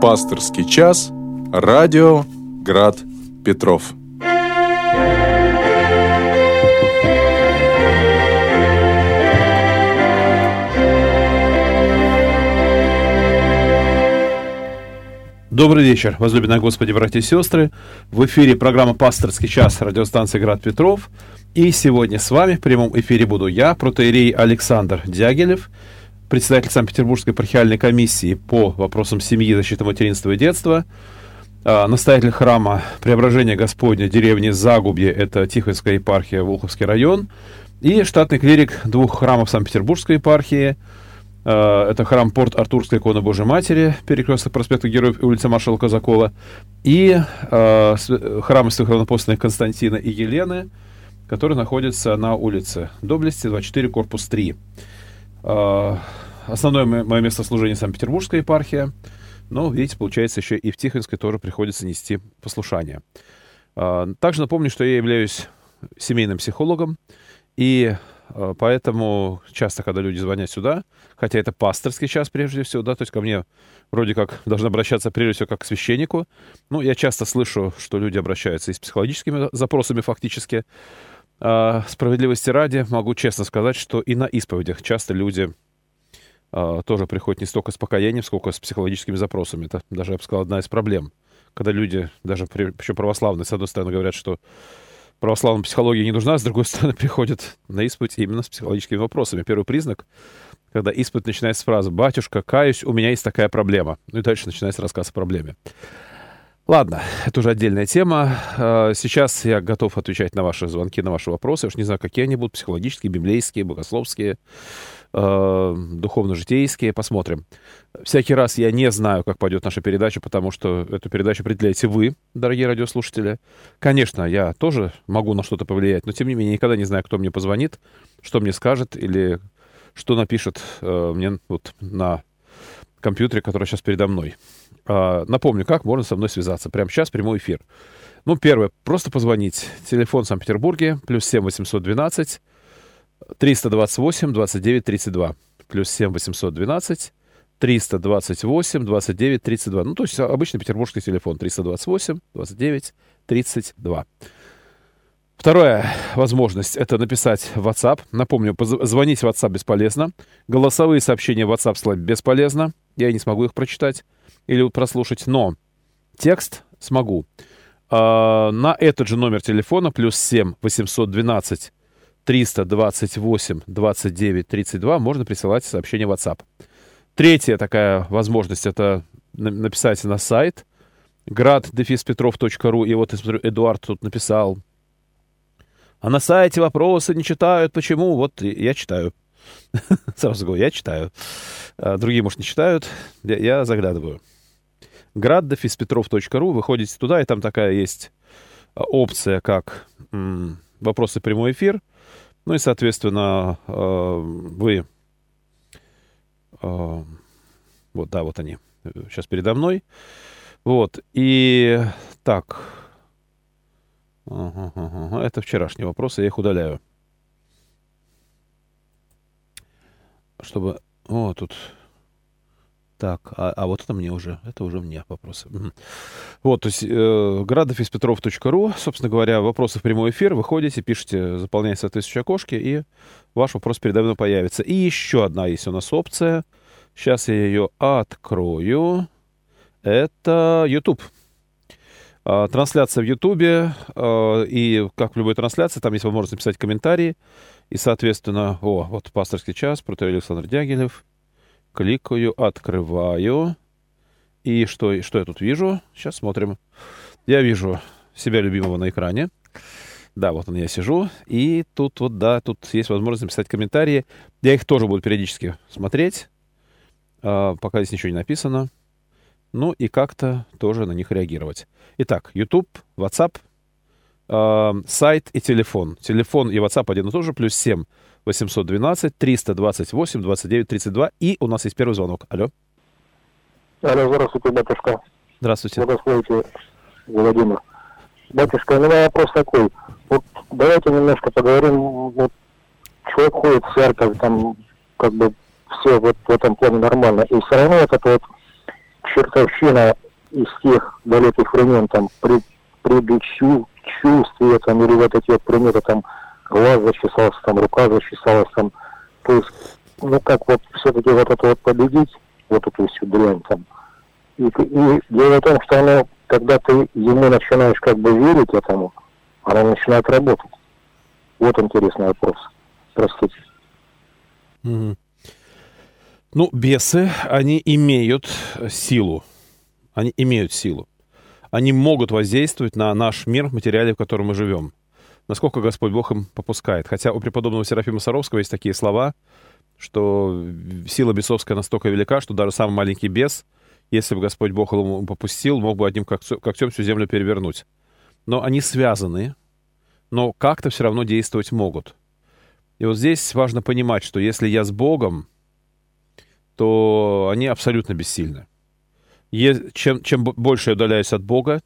Пасторский час. Радио Град Петров. Добрый вечер, возлюбленные Господи, братья и сестры. В эфире программа «Пасторский час» радиостанции «Град Петров». И сегодня с вами в прямом эфире буду я, протеерей Александр Дягилев, председатель Санкт-Петербургской пархиальной комиссии по вопросам семьи, защиты материнства и детства, а, настоятель храма Преображения Господня деревни Загубье, это Тихвинская епархия, Волховский район, и штатный клирик двух храмов Санкт-Петербургской епархии – Э, это храм Порт Артурской иконы Божьей Матери, перекресток проспекта Героев и улица маршала Казакова, и э, храм святых равнопостных Константина и Елены, который находится на улице Доблести, 24, корпус 3. Э, основное мое место служения Санкт-Петербургская епархия, но, видите, получается, еще и в Тихвинской тоже приходится нести послушание. Э, также напомню, что я являюсь семейным психологом, и Э, поэтому часто, когда люди звонят сюда, хотя это пасторский час прежде всего, да, то есть ко мне вроде как должны обращаться прежде всего как к священнику. Ну, я часто слышу, что люди обращаются и с психологическими запросами фактически. А, справедливости ради могу честно сказать, что и на исповедях часто люди а, тоже приходят не столько с покаянием, сколько с психологическими запросами. Это даже, я бы сказал, одна из проблем. Когда люди, даже еще православные, с одной стороны, говорят, что православная психология не нужна, с другой стороны, приходят на исповедь именно с психологическими вопросами. Первый признак, когда исповедь начинается с фразы «Батюшка, каюсь, у меня есть такая проблема». Ну и дальше начинается рассказ о проблеме. Ладно, это уже отдельная тема. А, сейчас я готов отвечать на ваши звонки, на ваши вопросы. Я уж не знаю, какие они будут, психологические, библейские, богословские, а, духовно-житейские. Посмотрим. Всякий раз я не знаю, как пойдет наша передача, потому что эту передачу определяете вы, дорогие радиослушатели. Конечно, я тоже могу на что-то повлиять, но тем не менее никогда не знаю, кто мне позвонит, что мне скажет или что напишет э, мне вот на компьютере, который сейчас передо мной. Э, напомню, как можно со мной связаться. Прямо сейчас прямой эфир. Ну, первое, просто позвонить. Телефон в Санкт-Петербурге, плюс 7 812 328 29 32. Плюс 7 812 328 29 32. Ну, то есть обычный петербургский телефон 328 29 32. Вторая возможность — это написать WhatsApp. Напомню, звонить в WhatsApp бесполезно. Голосовые сообщения в WhatsApp слать бесполезно. Я не смогу их прочитать или прослушать, но текст смогу. А, на этот же номер телефона плюс 7 812 328 29 32 можно присылать сообщение в WhatsApp. Третья такая возможность — это написать на сайт grad-petrov.ru. И вот, Эдуард тут написал. А на сайте вопросы не читают. Почему? Вот я читаю. Сразу говорю, я читаю. А другие, может, не читают. Я, я заглядываю. graddefispetrov.ru. Вы ходите туда, и там такая есть а, опция, как вопросы прямой эфир. Ну и, соответственно, э, вы вот, да, вот они. Сейчас передо мной. Вот. И так. Это вчерашние вопросы, я их удаляю. Чтобы... О, тут... Так, а, а вот это мне уже, это уже мне вопросы. Вот, то есть э, градов собственно говоря, вопросы в прямой эфир, вы ходите, пишете, заполняете соответствующие окошки, и ваш вопрос передо мной появится. И еще одна есть у нас опция. Сейчас я ее открою. Это YouTube. А, трансляция в YouTube. А, и, как в любой трансляции, там есть возможность написать комментарии. И, соответственно, о, вот пасторский час, протеерей Александр Дягилев. Кликаю, открываю. И что, что я тут вижу? Сейчас смотрим. Я вижу себя любимого на экране. Да, вот он я сижу. И тут вот, да, тут есть возможность написать комментарии. Я их тоже буду периодически смотреть. А, пока здесь ничего не написано. Ну и как-то тоже на них реагировать. Итак, YouTube, WhatsApp, э, сайт и телефон. Телефон и WhatsApp один и тот же, плюс 7 812 328 29 32. И у нас есть первый звонок. Алло. Алло, здравствуйте, батюшка. Здравствуйте. Благословите, Владимир. Батюшка, у меня вопрос такой. Вот давайте немножко поговорим. Вот человек ходит в церковь, там как бы все вот в этом плане нормально. И все равно этот вот чертовщина из тех далеких времен, там, пред, предчувствие, там, или вот эти вот приметы, там, глаз зачесался, там, рука зачесалась, там, то есть, ну, как вот все-таки вот это вот победить, вот эту всю дрянь, там, и, и дело в том, что оно, когда ты ему начинаешь как бы верить этому, оно начинает работать. Вот интересный вопрос. Простите. Mm-hmm. Ну, бесы, они имеют силу. Они имеют силу. Они могут воздействовать на наш мир в материале, в котором мы живем. Насколько Господь Бог им попускает. Хотя у преподобного Серафима Саровского есть такие слова, что сила бесовская настолько велика, что даже самый маленький бес, если бы Господь Бог ему попустил, мог бы одним когтем всю землю перевернуть. Но они связаны, но как-то все равно действовать могут. И вот здесь важно понимать, что если я с Богом, то они абсолютно бессильны. Чем, чем больше я удаляюсь от Бога,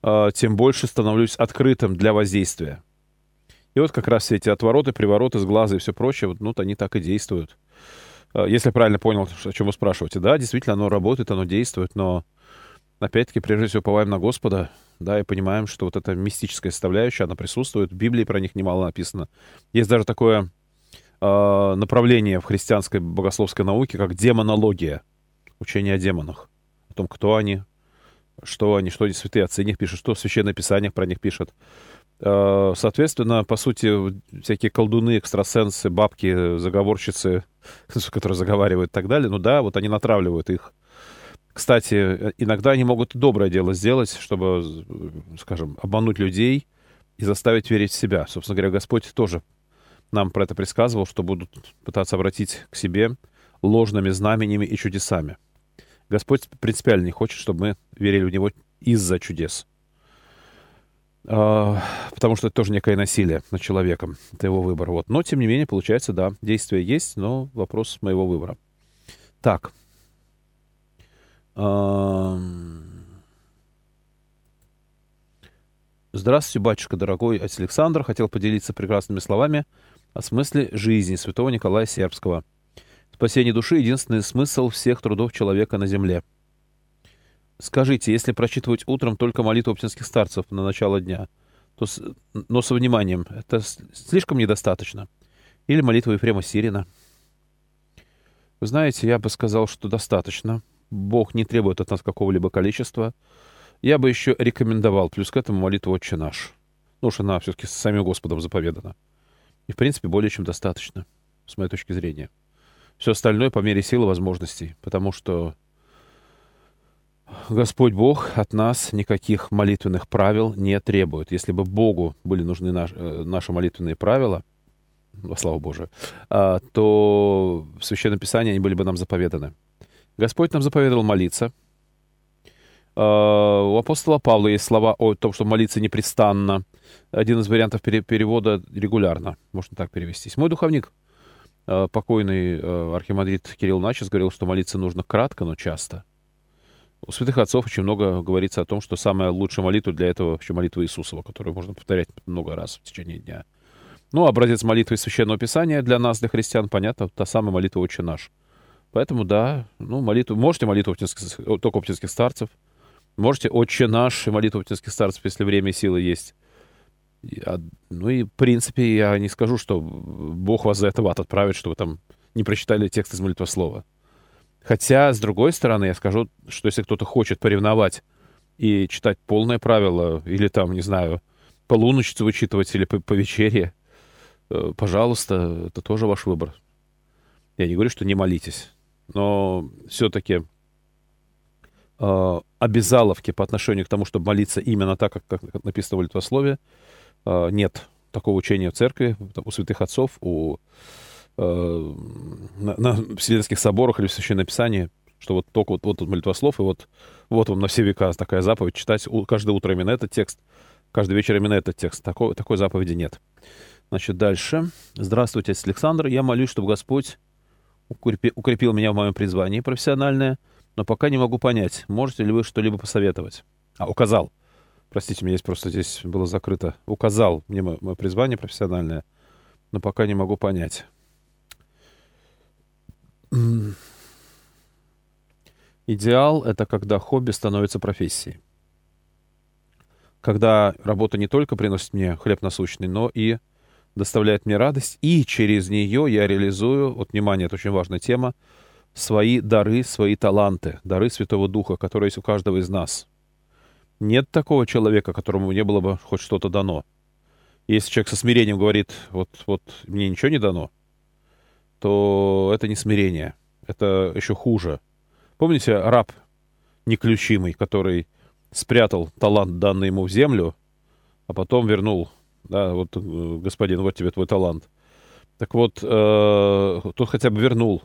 а, тем больше становлюсь открытым для воздействия. И вот как раз все эти отвороты, привороты с глаза и все прочее, вот, ну, они так и действуют. А, если я правильно понял, о чем вы спрашиваете, да, действительно, оно работает, оно действует, но опять-таки, прежде всего, уповаем на Господа, да, и понимаем, что вот эта мистическая составляющая, она присутствует. В Библии про них немало написано. Есть даже такое э, направление в христианской богословской науке, как демонология, учение о демонах, о том, кто они, что они, что они святые отцы них пишут, что в Священных Писаниях про них пишут. Э, соответственно, по сути, всякие колдуны, экстрасенсы, бабки, заговорщицы, которые заговаривают и так далее, ну да, вот они натравливают их. Кстати, иногда они могут доброе дело сделать, чтобы, скажем, обмануть людей и заставить верить в себя. Собственно говоря, Господь тоже нам про это предсказывал, что будут пытаться обратить к себе ложными знаменями и чудесами. Господь принципиально не хочет, чтобы мы верили в Него из-за чудес. А, потому что это тоже некое насилие над человеком. Это его выбор. Вот. Но, тем не менее, получается, да, действие есть, но вопрос моего выбора. Так. Здравствуйте, батюшка дорогой, отец Александр. Хотел поделиться прекрасными словами о смысле жизни святого Николая Сербского. Спасение души — единственный смысл всех трудов человека на земле. Скажите, если прочитывать утром только молитву оптинских старцев на начало дня, то с, но со вниманием, это слишком недостаточно? Или молитва Ефрема Сирина? Вы знаете, я бы сказал, что достаточно. Бог не требует от нас какого-либо количества. Я бы еще рекомендовал, плюс к этому молитву «Отче наш». Ну уж она все-таки самим Господом заповедана. И, в принципе, более чем достаточно, с моей точки зрения. Все остальное по мере силы возможностей, потому что Господь Бог от нас никаких молитвенных правил не требует. Если бы Богу были нужны наш, э, наши молитвенные правила, во славу Божию, а, то в Священном Писании они были бы нам заповеданы. Господь нам заповедовал молиться. А, у апостола Павла есть слова о том, что молиться непрестанно. Один из вариантов перевода регулярно. Можно так перевестись. Мой духовник, а, покойный архимандрит Кирилл Начес, говорил, что молиться нужно кратко, но часто. У святых отцов очень много говорится о том, что самая лучшая молитва для этого вообще молитва Иисусова, которую можно повторять много раз в течение дня. Ну, образец молитвы Священного Писания для нас, для христиан, понятно, та самая молитва «Отче наш». Поэтому, да, ну, молитву, можете молитву оптинских, только оптинских старцев, можете «Отче наш» и молитву оптинских старцев, если время и силы есть. Я, ну и, в принципе, я не скажу, что Бог вас за это в ад отправит, что вы там не прочитали текст из молитвослова. Хотя, с другой стороны, я скажу, что если кто-то хочет поревновать и читать полное правило, или там, не знаю, полуночицу вычитывать, или по, по вечере, э, пожалуйста, это тоже ваш выбор. Я не говорю, что не молитесь, но все-таки э, обязаловки по отношению к тому, чтобы молиться именно так, как, как написано в молитвослове, э, нет такого учения в церкви, у святых отцов, у э, на, на Вселенских соборах или в Священном Писании, что вот только вот, вот тут молитвослов, и вот, вот вам на все века такая заповедь, читать каждое утро именно этот текст, каждый вечер именно этот текст. Такой, такой заповеди нет. Значит, дальше. Здравствуйте, отец Александр. Я молюсь, чтобы Господь укрепи, укрепил меня в моем призвании профессиональное, но пока не могу понять, можете ли вы что-либо посоветовать. А, указал. Простите, меня здесь просто здесь было закрыто. Указал мне мое, мое призвание профессиональное, но пока не могу понять. Идеал — это когда хобби становится профессией. Когда работа не только приносит мне хлеб насущный, но и доставляет мне радость, и через нее я реализую, вот внимание, это очень важная тема, свои дары, свои таланты, дары Святого Духа, которые есть у каждого из нас. Нет такого человека, которому не было бы хоть что-то дано. Если человек со смирением говорит, вот, вот мне ничего не дано, то это не смирение, это еще хуже. Помните раб неключимый, который спрятал талант, данный ему в землю, а потом вернул да, вот, господин, вот тебе твой талант. Так вот, э, тут хотя бы вернул.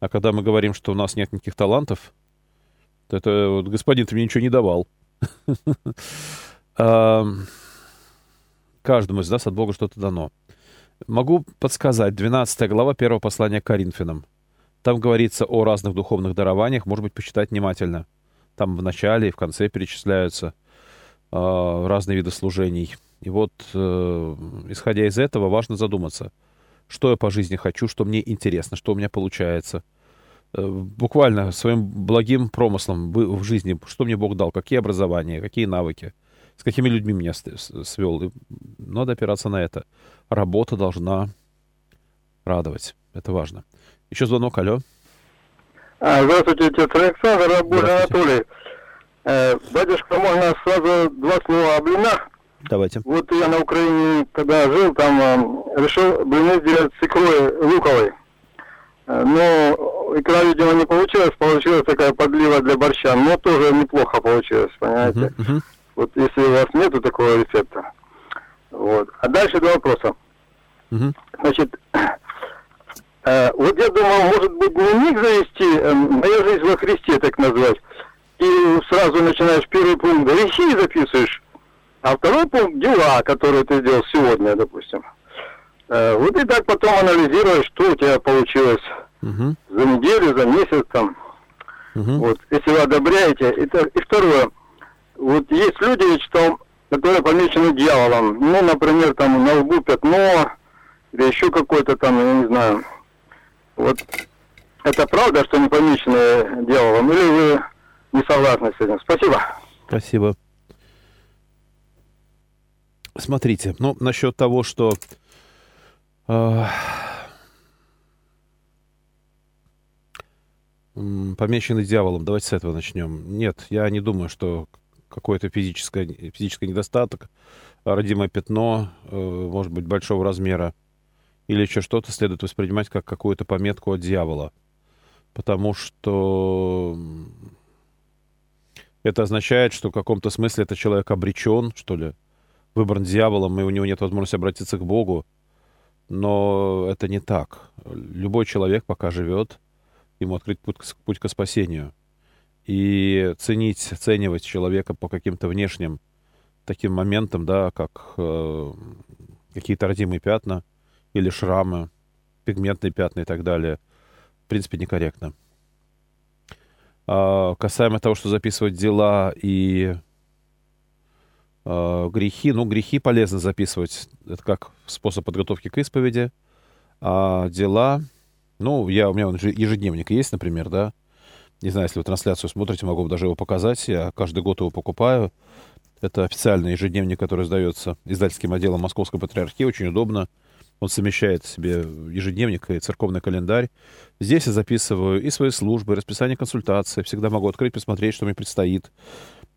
А когда мы говорим, что у нас нет никаких талантов, то это вот, господин, ты мне ничего не давал. Каждому из нас от Бога что-то дано. Могу подсказать, 12 глава 1 послания к Коринфянам. Там говорится о разных духовных дарованиях, может быть, почитать внимательно. Там в начале и в конце перечисляются э, разные виды служений. И вот, э, исходя из этого, важно задуматься, что я по жизни хочу, что мне интересно, что у меня получается. Э, буквально своим благим промыслом в жизни, что мне Бог дал, какие образования, какие навыки, с какими людьми меня свел. И надо опираться на это. Работа должна радовать. Это важно. Еще звонок, алло. А, здравствуйте, отец Александр, Рабуль Анатолий. Э, батюшка, можно сразу два слова о блинах? Давайте. Вот я на Украине, когда жил, там э, решил блины сделать с икрой луковой. Э, но икра, видимо, не получилась, получилась такая подлива для борща, но тоже неплохо получилось, понимаете? Uh-huh, uh-huh. Вот если у вас нету такого рецепта. Вот. А дальше два вопроса. Uh-huh. Значит, э, вот я думал, может быть, дневник завести, э, моя жизнь во Христе, так назвать, и сразу начинаешь первый пункт грехи записываешь, а второй пункт – дела, которые ты сделал сегодня, допустим. Э, вот и так потом анализируешь, что у тебя получилось угу. за неделю, за месяц там. Угу. Вот, если вы одобряете. Это, и второе. Вот есть люди, я читал, которые помечены дьяволом. Ну, например, там на лбу пятно, или еще какой-то там, я не знаю. Вот это правда, что они помечены дьяволом, или вы не согласны с этим? Спасибо. Спасибо. Смотрите, ну, насчет того, что помеченный дьяволом, давайте с этого начнем. Нет, я не думаю, что какой-то физический, физический недостаток, родимое пятно, э, может быть, большого размера, или еще что-то следует воспринимать как какую-то пометку от дьявола. Потому что это означает, что в каком-то смысле этот человек обречен, что ли, выбран дьяволом, и у него нет возможности обратиться к Богу. Но это не так. Любой человек, пока живет, ему открыть путь, путь к спасению. И ценить, оценивать человека по каким-то внешним таким моментам, да, как э, какие-то родимые пятна или шрамы, пигментные пятна и так далее, в принципе, некорректно. А касаемо того, что записывать дела и грехи. Ну, грехи полезно записывать. Это как способ подготовки к исповеди. А дела... Ну, я, у меня ежедневник есть, например, да. Не знаю, если вы трансляцию смотрите, могу даже его показать. Я каждый год его покупаю. Это официальный ежедневник, который сдается издательским отделом Московской Патриархии. Очень удобно. Он совмещает в себе ежедневник и церковный календарь. Здесь я записываю и свои службы, и расписание консультации. Всегда могу открыть, посмотреть, что мне предстоит.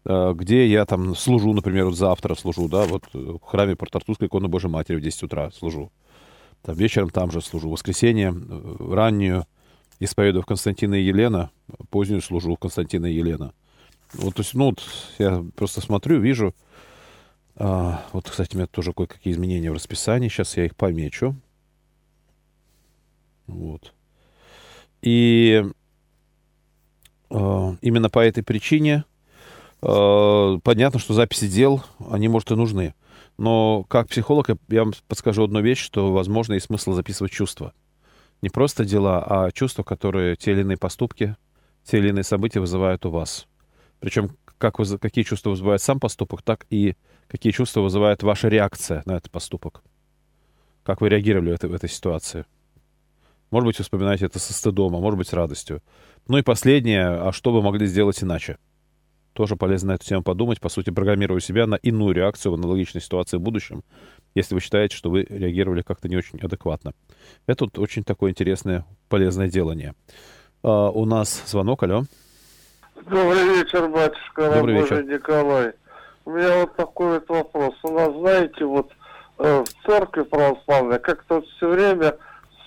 Э, где я там служу, например, вот завтра служу, да, вот в храме Порт-Артурской иконы Божьей Матери в 10 утра служу. Там вечером там же служу. В воскресенье э, раннюю исповедую в Константина и Елена, позднюю служу в Константина и Елена. Вот, то есть, ну, вот я просто смотрю, вижу. А, вот, кстати, у меня тоже кое-какие изменения в расписании. Сейчас я их помечу. Вот. И а, именно по этой причине Э, понятно, что записи дел, они, может, и нужны. Но как психолог я вам подскажу одну вещь, что, возможно, есть смысл записывать чувства. Не просто дела, а чувства, которые те или иные поступки, те или иные события вызывают у вас. Причем как какие чувства вызывает сам поступок, так и какие чувства вызывает ваша реакция на этот поступок. Как вы реагировали в этой, в этой ситуации. Может быть, вы вспоминаете это со стыдом, а может быть, с радостью. Ну и последнее, а что вы могли сделать иначе? Тоже полезно на эту тему подумать, по сути, программируя себя на иную реакцию в аналогичной ситуации в будущем, если вы считаете, что вы реагировали как-то не очень адекватно. Это вот очень такое интересное, полезное делание. А, у нас звонок, алло. Добрый вечер, батюшка. Добрый вечер. Николай. У меня вот такой вот вопрос. У нас, знаете, вот э, в церкви православной как-то все время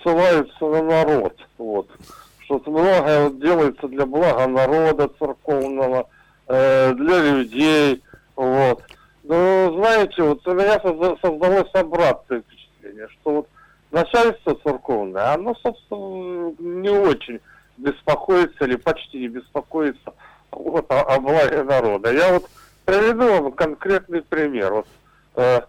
ссылаются на народ. Вот. Что-то многое вот делается для блага народа церковного, э, для людей. Вот. Но, знаете, вот у меня создалось обратное впечатление, что вот начальство церковное, оно, собственно, не очень беспокоится или почти не беспокоится вот, о, о благе народа. Я вот приведу вам конкретный пример. Вот, э,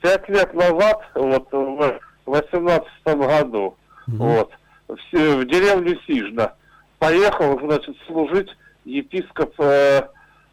пять лет назад, вот в восемнадцатом году, mm-hmm. вот, в, в деревню Сижна поехал, значит, служить епископ, э,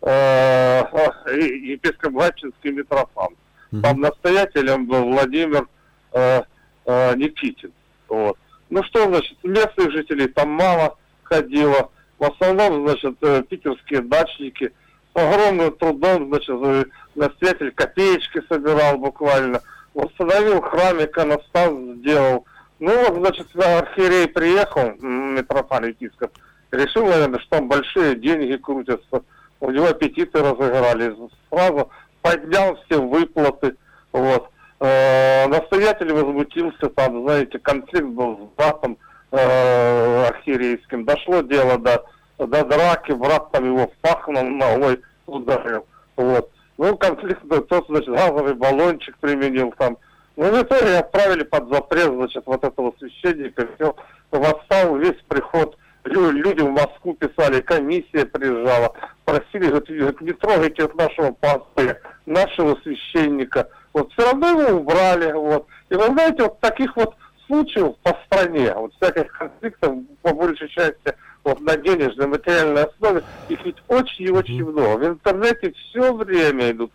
э, епископ Гатчинский Митрофан. Mm-hmm. Там настоятелем был Владимир э, э, Никитин. Вот. Ну что, значит, местных жителей там мало ходило. В основном, значит, э, питерские дачники. С огромным трудом, значит, э, настоятель копеечки собирал буквально. Восстановил храм, иконостас сделал. Ну вот, значит, архиерей приехал, митрофан епископ, решил, наверное, что там большие деньги крутятся. У него аппетиты разыгрались. Сразу поднял все выплаты. Вот. Э, настоятель возмутился, там, знаете, конфликт был с братом э, архиерейским. Дошло дело до, до драки, брат там его в пах ногой ударил. Вот. Ну, конфликт, тот, значит, газовый баллончик применил там. Ну, в итоге отправили под запрет, значит, вот этого священника. Все, восстал весь приход. Люди в Москву писали, комиссия приезжала, просили, говорит, не трогайте от нашего пастыря, нашего священника. Вот все равно его убрали, вот. И вы знаете, вот таких вот случаев по стране, вот всяких конфликтов, по большей части, вот на денежной, материальной основе, их ведь очень и очень много. В интернете все время идут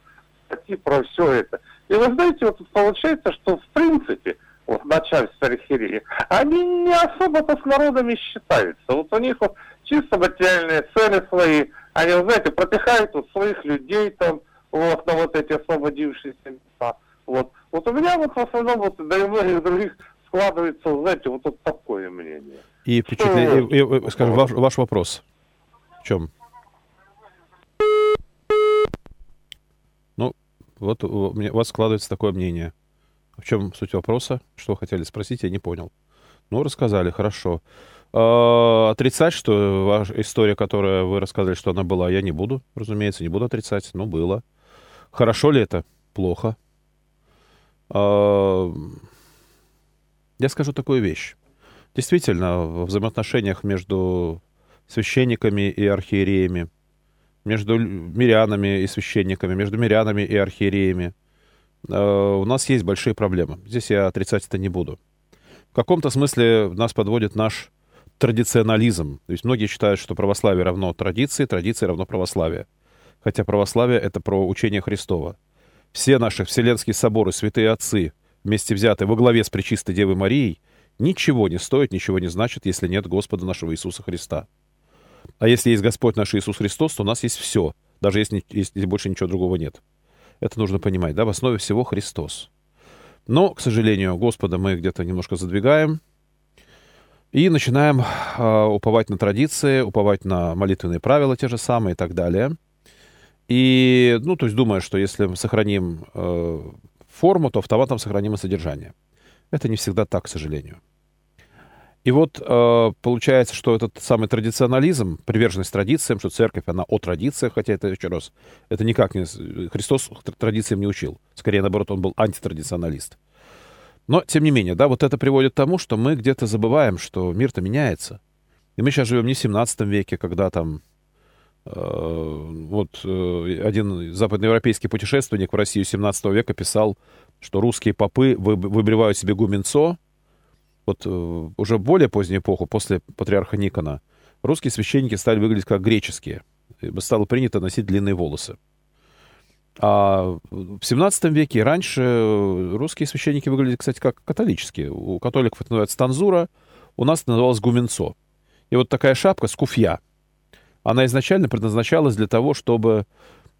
статьи про все это. И вы знаете, вот получается, что в принципе, вот начальство архиереи, они не особо-то с народами считаются. Вот у них вот чисто материальные цели свои, они, вы знаете, пропихают вот своих людей там, вот, на вот эти освободившиеся места. Вот. Вот у меня вот в основном, вот, да и многих других складывается, знаете, вот, вот такое мнение. И, впечатление, и, и, скажем, ваш, ваш вопрос в чем? Ну, вот у, меня, у вас складывается такое мнение. В чем суть вопроса? Что хотели спросить, я не понял. Ну, рассказали, хорошо. Э, отрицать, что ваша история, которая вы рассказали, что она была, я не буду, разумеется, не буду отрицать, но было. Хорошо ли это? Плохо. Э, я скажу такую вещь. Действительно, в взаимоотношениях между священниками и архиереями, между мирянами и священниками, между мирянами и архиереями, у нас есть большие проблемы. Здесь я отрицать это не буду. В каком-то смысле нас подводит наш традиционализм. То есть многие считают, что православие равно традиции, традиция равно православие. Хотя православие — это про учение Христова. Все наши вселенские соборы, святые отцы, вместе взятые во главе с Пречистой Девой Марией, ничего не стоят, ничего не значат, если нет Господа нашего Иисуса Христа. А если есть Господь наш Иисус Христос, то у нас есть все, даже если, если больше ничего другого нет. Это нужно понимать, да, в основе всего Христос. Но, к сожалению, Господа мы где-то немножко задвигаем и начинаем э, уповать на традиции, уповать на молитвенные правила те же самые и так далее. И, ну, то есть думая, что если мы сохраним э, форму, то автоматом сохраним и содержание. Это не всегда так, к сожалению. И вот э, получается, что этот самый традиционализм, приверженность традициям, что церковь, она о традициях, хотя это еще раз, это никак не... Христос традициям не учил. Скорее, наоборот, он был антитрадиционалист. Но, тем не менее, да, вот это приводит к тому, что мы где-то забываем, что мир-то меняется. И мы сейчас живем не в 17 веке, когда там Э, вот э, один западноевропейский путешественник в Россию 17 века писал, что русские попы выбривают себе гуменцо. Вот э, уже более позднюю эпоху, после патриарха Никона, русские священники стали выглядеть как греческие. Стало принято носить длинные волосы. А в 17 веке и раньше русские священники выглядели, кстати, как католические. У католиков это называется танзура, у нас называлась гуменцо. И вот такая шапка с куфья, она изначально предназначалась для того, чтобы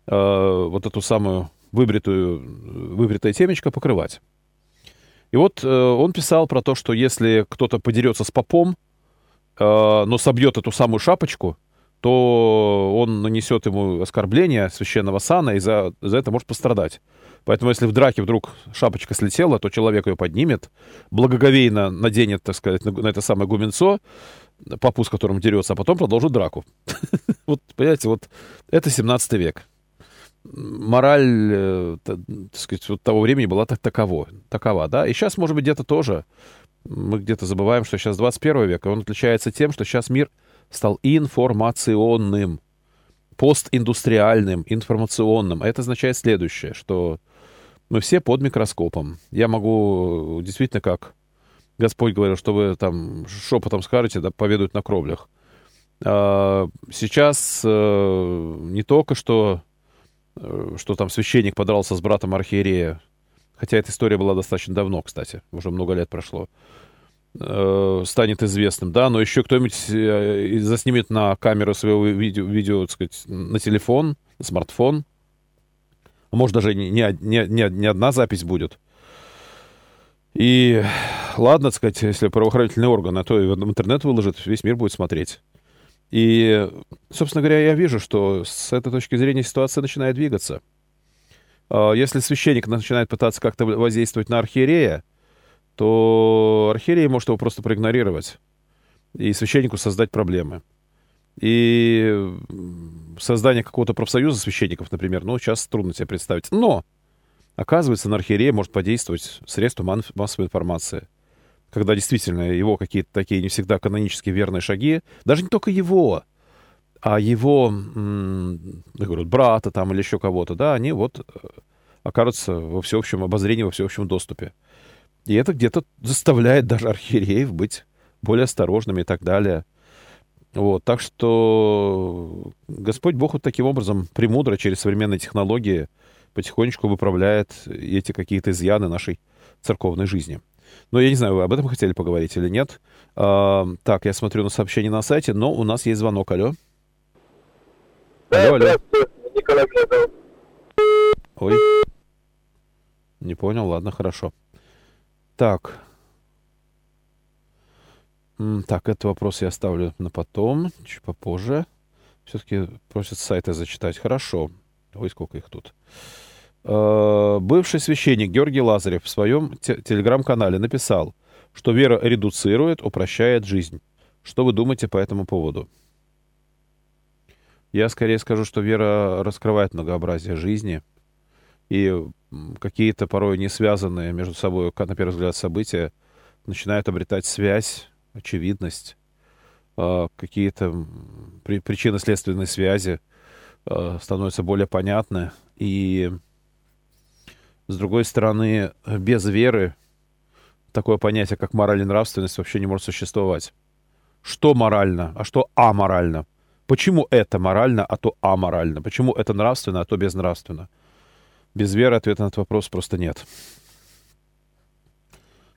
э, вот эту самую выбритую, выбритое темечко покрывать. И вот э, он писал про то, что если кто-то подерется с попом, э, но собьет эту самую шапочку, то он нанесет ему оскорбление священного сана и за, за это может пострадать. Поэтому если в драке вдруг шапочка слетела, то человек ее поднимет, благоговейно наденет, так сказать, на, на это самое гуменцо, папу, с которым дерется, а потом продолжит драку. Вот, понимаете, вот это 17 век. Мораль, э, так сказать, вот того времени была так таково, такова, да. И сейчас, может быть, где-то тоже мы где-то забываем, что сейчас 21 век, и он отличается тем, что сейчас мир стал информационным, постиндустриальным, информационным. А это означает следующее, что мы все под микроскопом. Я могу действительно как Господь говорил, что вы там шепотом скажете, да, поведают на кровлях. А, сейчас э, не только что, э, что там священник подрался с братом архиерея, хотя эта история была достаточно давно, кстати, уже много лет прошло, э, станет известным, да, но еще кто-нибудь заснимет на камеру своего видео, видео так сказать, на телефон, на смартфон, может даже не, не, не, не одна запись будет, и ладно, так сказать, если правоохранительные органы, а то и в интернет выложит, весь мир будет смотреть. И, собственно говоря, я вижу, что с этой точки зрения ситуация начинает двигаться. А, если священник начинает пытаться как-то воздействовать на архиерея, то архиерей может его просто проигнорировать и священнику создать проблемы. И создание какого-то профсоюза священников, например, ну, сейчас трудно себе представить. Но Оказывается, на архиерея может подействовать средство массовой информации. Когда действительно его какие-то такие не всегда канонически верные шаги, даже не только его, а его, я говорю, брата там или еще кого-то, да, они вот э, окажутся во всеобщем обозрении, во всеобщем доступе. И это где-то заставляет даже архиереев быть более осторожными и так далее. Вот, так что Господь Бог вот таким образом премудро через современные технологии – потихонечку выправляет эти какие-то изъяны нашей церковной жизни. Но я не знаю, вы об этом хотели поговорить или нет. А, так, я смотрю на сообщение на сайте, но у нас есть звонок. Алло. алло, алло. Николай Ой. Не понял, ладно, хорошо. Так. Так, этот вопрос я оставлю на потом, чуть попозже. Все-таки просят с сайта зачитать. Хорошо. Ой, сколько их тут. Э, бывший священник Георгий Лазарев в своем телеграм-канале написал, что вера редуцирует, упрощает жизнь. Что вы думаете по этому поводу? Я скорее скажу, что вера раскрывает многообразие жизни, и какие-то порой не связанные между собой, на первый взгляд, события начинают обретать связь, очевидность, э, какие-то причинно-следственные связи э, становятся более понятны, и с другой стороны, без веры такое понятие, как мораль и нравственность, вообще не может существовать. Что морально, а что аморально? Почему это морально, а то аморально? Почему это нравственно, а то безнравственно? Без веры ответа на этот вопрос просто нет.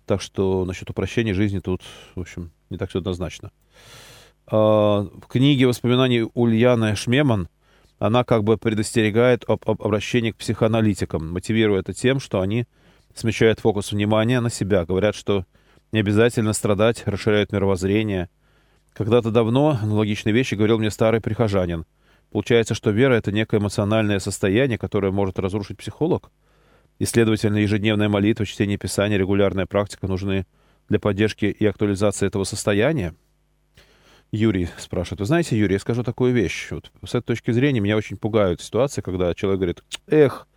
Так что насчет упрощения жизни тут, в общем, не так все однозначно. А, в книге воспоминаний Ульяны Шмеман она как бы предостерегает об, об обращении к психоаналитикам, мотивируя это тем, что они смещают фокус внимания на себя, говорят, что не обязательно страдать, расширяют мировоззрение. Когда-то давно аналогичные вещи говорил мне старый прихожанин. Получается, что вера — это некое эмоциональное состояние, которое может разрушить психолог? И, следовательно, ежедневная молитва, чтение Писания, регулярная практика нужны для поддержки и актуализации этого состояния? Юрий спрашивает. Вы знаете, Юрий, я скажу такую вещь. Вот с этой точки зрения меня очень пугают ситуации, когда человек говорит, эх,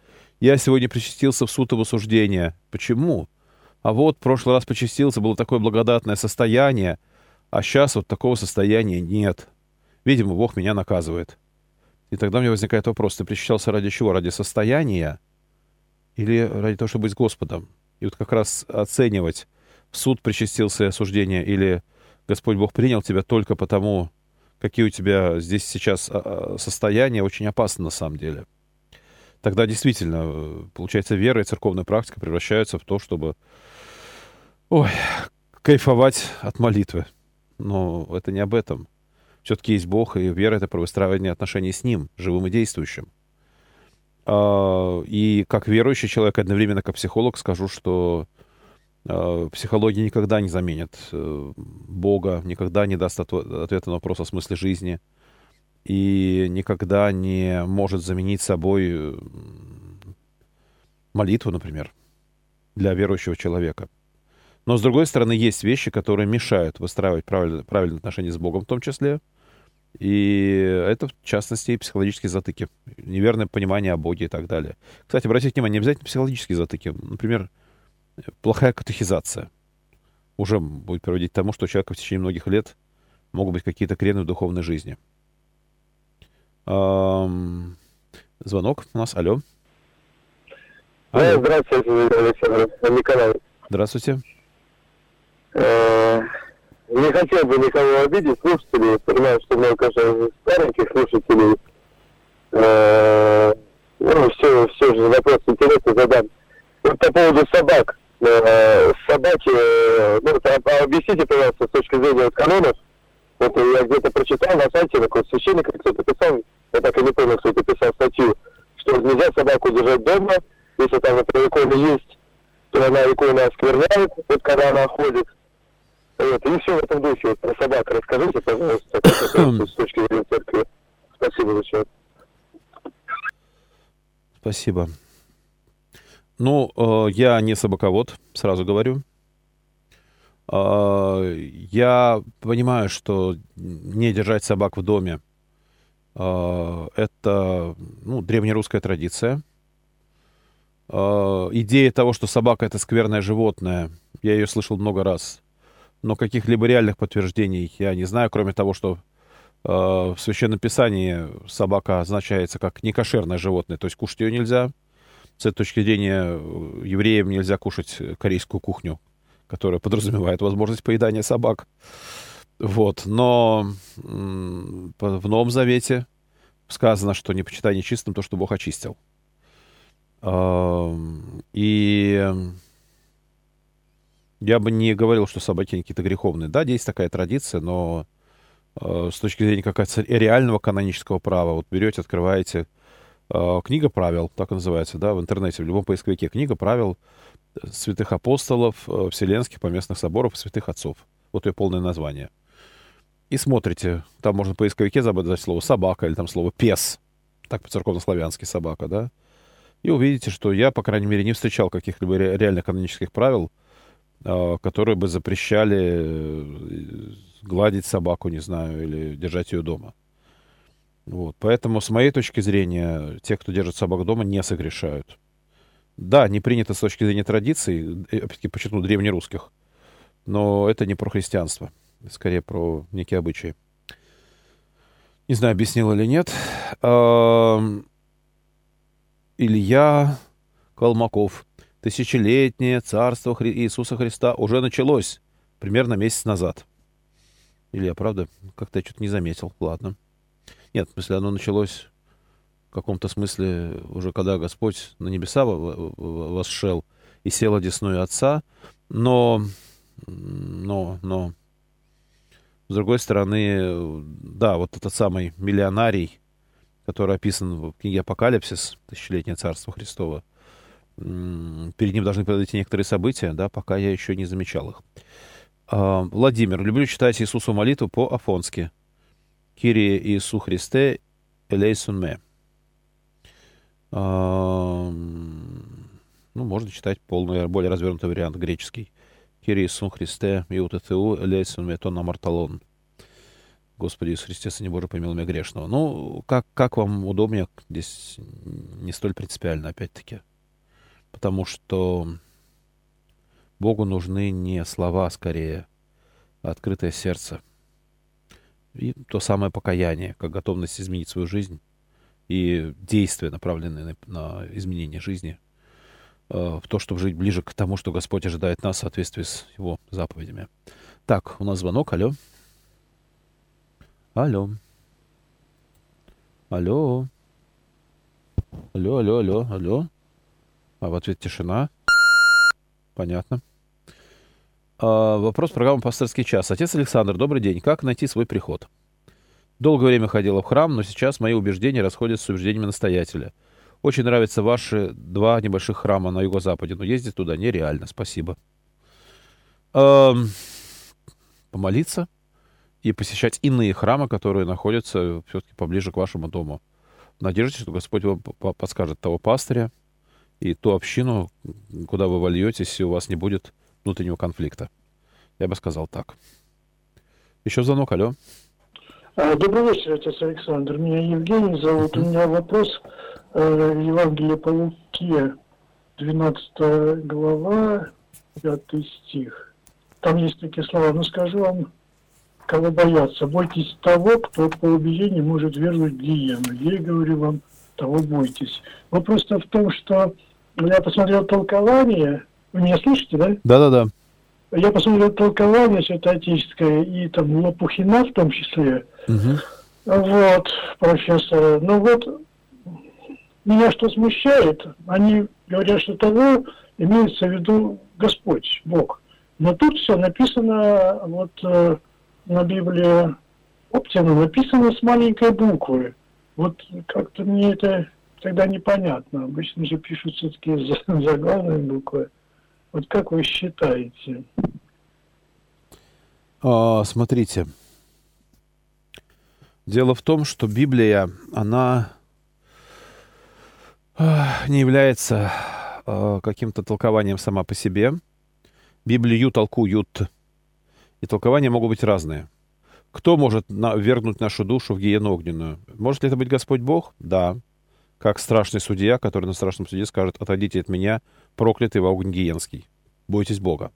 я сегодня причастился в суд осуждения. Почему? А вот в прошлый раз причастился, было такое благодатное состояние, а сейчас вот такого состояния нет. Видимо, Бог меня наказывает. И тогда у меня возникает вопрос, ты причащался ради чего? Ради состояния? Или ради того, чтобы быть с Господом? И вот как раз оценивать, в суд причастился осуждение или Господь Бог принял тебя только потому, какие у тебя здесь сейчас а, а, состояния, очень опасно на самом деле. Тогда действительно, э, получается, вера и церковная практика превращаются в то, чтобы ой, кайфовать от молитвы. Но это не об этом. Все-таки есть Бог, и вера — это про выстраивание отношений с Ним, живым и действующим. А, и как верующий человек, одновременно как психолог, скажу, что психология никогда не заменит э, Бога, никогда не даст ответа на вопрос о смысле жизни и никогда не может заменить собой э, молитву, например, для верующего человека. Но, с другой стороны, есть вещи, которые мешают выстраивать правильные, правильные отношения с Богом в том числе. И это, в частности, психологические затыки, неверное понимание о Боге и так далее. Кстати, обратите внимание, не обязательно психологические затыки. Например, плохая катехизация уже будет приводить к тому, что у человека в течение многих лет могут быть какие-то крены в духовной жизни. Эм, звонок у нас. Алло. Алло. Здравствуйте, Александр Николаевич. Здравствуйте. Э, не хотел бы никого обидеть, слушателей. Понимаю, что много, конечно, стареньких слушателей. Э, ну, все, все же вопрос интересный задам. Вот по поводу собак. Э, собаки, ну, объясните, пожалуйста, с точки зрения канонов. Вот я где-то прочитал на сайте, такой священник кто-то писал, я так и не понял, кто это писал статью, что нельзя собаку держать дома, если там, например, икона есть, то она икона оскверняет, вот когда она ходит. Вот, и все в этом духе. Вот про собак расскажите, пожалуйста, с точки зрения церкви. Спасибо большое. Спасибо. Ну, э, я не собаковод, сразу говорю. Э, я понимаю, что не держать собак в доме э, это ну, древнерусская традиция. Идея того, что собака это скверное животное, я ее слышал много раз но каких-либо реальных подтверждений я не знаю, кроме того, что в Священном Писании собака означается как некошерное животное, то есть кушать ее нельзя. С этой точки зрения э, евреям нельзя кушать корейскую кухню, которая подразумевает возможность поедания собак. Вот. Но в Новом Завете сказано, что не почитай нечистым то, что Бог очистил. И я бы не говорил, что собаки какие-то греховные. Да, есть такая традиция, но э, с точки зрения какого-то реального канонического права, вот берете, открываете книга правил, так и называется, да, в интернете, в любом поисковике, книга правил святых апостолов, э, вселенских поместных соборов святых отцов. Вот ее полное название. И смотрите, там можно в поисковике забыть слово собака или там слово пес, так по-церковно-славянски собака, да, и увидите, что я, по крайней мере, не встречал каких-либо реальных канонических правил, а, которые бы запрещали э, гладить собаку, не знаю, или держать ее дома. Вот. Поэтому, с моей точки зрения, те, кто держит собак дома, не согрешают. Да, не принято с точки зрения традиций, э, опять-таки, почему древнерусских, но это не про христианство, скорее про некие обычаи. Не знаю, объяснил или нет. Илья Колмаков тысячелетнее царство Хри... Иисуса Христа уже началось примерно месяц назад. Или я, правда, как-то что-то не заметил. Ладно. Нет, в смысле, оно началось в каком-то смысле уже когда Господь на небеса восшел и сел одесную Отца, но, но, но, с другой стороны, да, вот этот самый миллионарий, который описан в книге «Апокалипсис», «Тысячелетнее царство Христово», перед ним должны произойти некоторые события, да, пока я еще не замечал их. А, Владимир, люблю читать Иисусу молитву по-афонски. Кирие Иису Христе, элейсун ме. А, ну, можно читать полный, более развернутый вариант греческий. Кирие Иису Христе, иутетеу, элейсун ме, тон амарталон. Господи Иисус Христе, Сыне Божий, помилуй меня грешного. Ну, как, как вам удобнее, здесь не столь принципиально, опять-таки потому что Богу нужны не слова, а скорее, а открытое сердце. И то самое покаяние, как готовность изменить свою жизнь и действия, направленные на, на изменение жизни, э, в то, чтобы жить ближе к тому, что Господь ожидает нас в соответствии с Его заповедями. Так, у нас звонок. Алло. Алло. Алло. Алло, алло, алло, алло. А в ответ тишина. Понятно. А, вопрос программы «Пасторский час». Отец Александр, добрый день. Как найти свой приход? Долгое время ходила в храм, но сейчас мои убеждения расходятся с убеждениями настоятеля. Очень нравятся ваши два небольших храма на юго-западе, но ездить туда нереально. Спасибо. Эм, помолиться и посещать иные храмы, которые находятся все-таки поближе к вашему дому. Надеюсь, что Господь вам подскажет того пастыря и ту общину, куда вы вольетесь, и у вас не будет внутреннего конфликта. Я бы сказал так. Еще звонок, алло. А, добрый вечер, отец Александр. Меня Евгений зовут. У меня вопрос. Э, Евангелие по Луке, 12 глава, 5 стих. Там есть такие слова. Но скажу вам, кого бояться. Бойтесь того, кто по убиению может вернуть гиену. Я говорю вам, того бойтесь. Вопрос-то в том, что я посмотрел толкование. Вы меня слышите, да? Да-да-да. Я посмотрел толкование святоотеческое и там Лопухина в том числе. Угу. Вот, профессора. Ну вот, меня что смущает, они говорят, что того имеется в виду Господь, Бог. Но тут все написано, вот э, на Библии Оптина написано с маленькой буквы. Вот как-то мне это тогда непонятно. Обычно же пишут все-таки заглавные буквы. Вот как вы считаете? А, смотрите. Дело в том, что Библия, она а, не является а, каким-то толкованием сама по себе. Библию толкуют. И толкования могут быть разные. Кто может вергнуть нашу душу в гиену огненную? Может ли это быть Господь Бог? Да как страшный судья, который на страшном суде скажет, отойдите от меня, проклятый в огонь гиенский. Бойтесь Бога.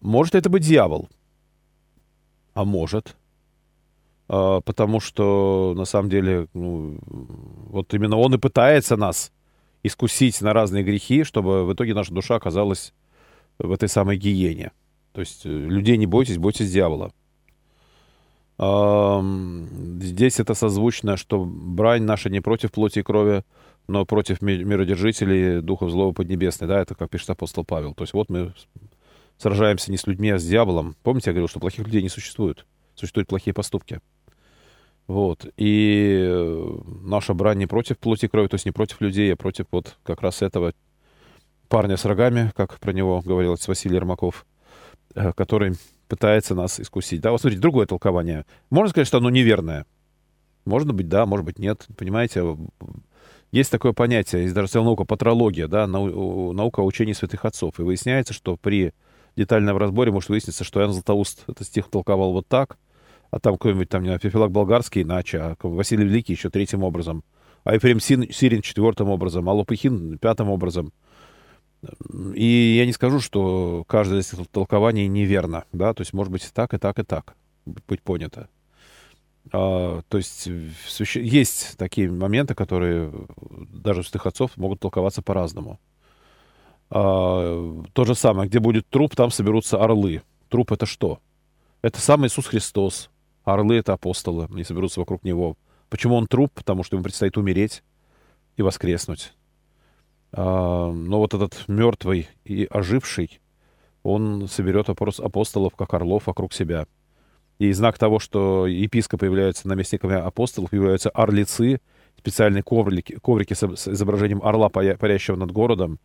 Может это быть дьявол? А может. А, потому что, на самом деле, ну, вот именно он и пытается нас искусить на разные грехи, чтобы в итоге наша душа оказалась в этой самой гиене. То есть э, людей не бойтесь, бойтесь дьявола. Здесь это созвучно, что брань наша не против плоти и крови, но против миродержителей духов злого поднебесной. Да, это как пишет апостол Павел. То есть вот мы сражаемся не с людьми, а с дьяволом. Помните, я говорил, что плохих людей не существует. Существуют плохие поступки. Вот. И э, наша брань не против плоти и крови, то есть не против людей, а против вот как раз этого парня с рогами, как про него говорил Василий Ермаков, э, который пытается нас искусить. Да, вот смотрите, другое толкование. Можно сказать, что оно неверное. Можно быть, да, может быть, нет. Понимаете, есть такое понятие, есть даже наука патрология, да, нау, наука учения святых отцов. И выясняется, что при детальном разборе может выясниться, что Иоанн Златоуст этот стих толковал вот так, а там какой-нибудь там, не знаю, Феофилак Болгарский иначе, а Василий Великий еще третьим образом, а Ефрем Сирин четвертым образом, а Лопыхин пятым образом – и я не скажу, что каждое из этих толкований неверно, да, то есть может быть так, и так, и так быть понято. А, то есть есть такие моменты, которые даже у святых отцов могут толковаться по-разному. А, то же самое, где будет труп, там соберутся орлы. Труп это что? Это сам Иисус Христос. орлы это апостолы, они соберутся вокруг него. Почему он труп? Потому что ему предстоит умереть и воскреснуть. А, но вот этот мертвый и оживший, он соберет апостолов, как орлов, вокруг себя. И знак того, что епископы являются наместниками апостолов, являются орлицы, специальные коврики, коврики с изображением орла, парящего над городом,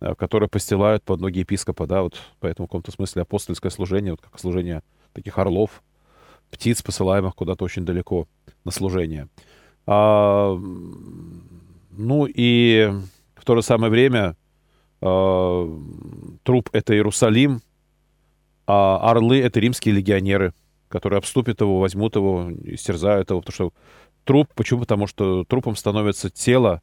а, которые постилают под ноги епископа, да, вот поэтому в каком-то смысле апостольское служение, вот как служение таких орлов, птиц, посылаемых куда-то очень далеко на служение. А, ну и в то же самое время э, труп — это Иерусалим, а орлы — это римские легионеры, которые обступят его, возьмут его, истерзают его. Потому что труп, почему? Потому что трупом становится тело,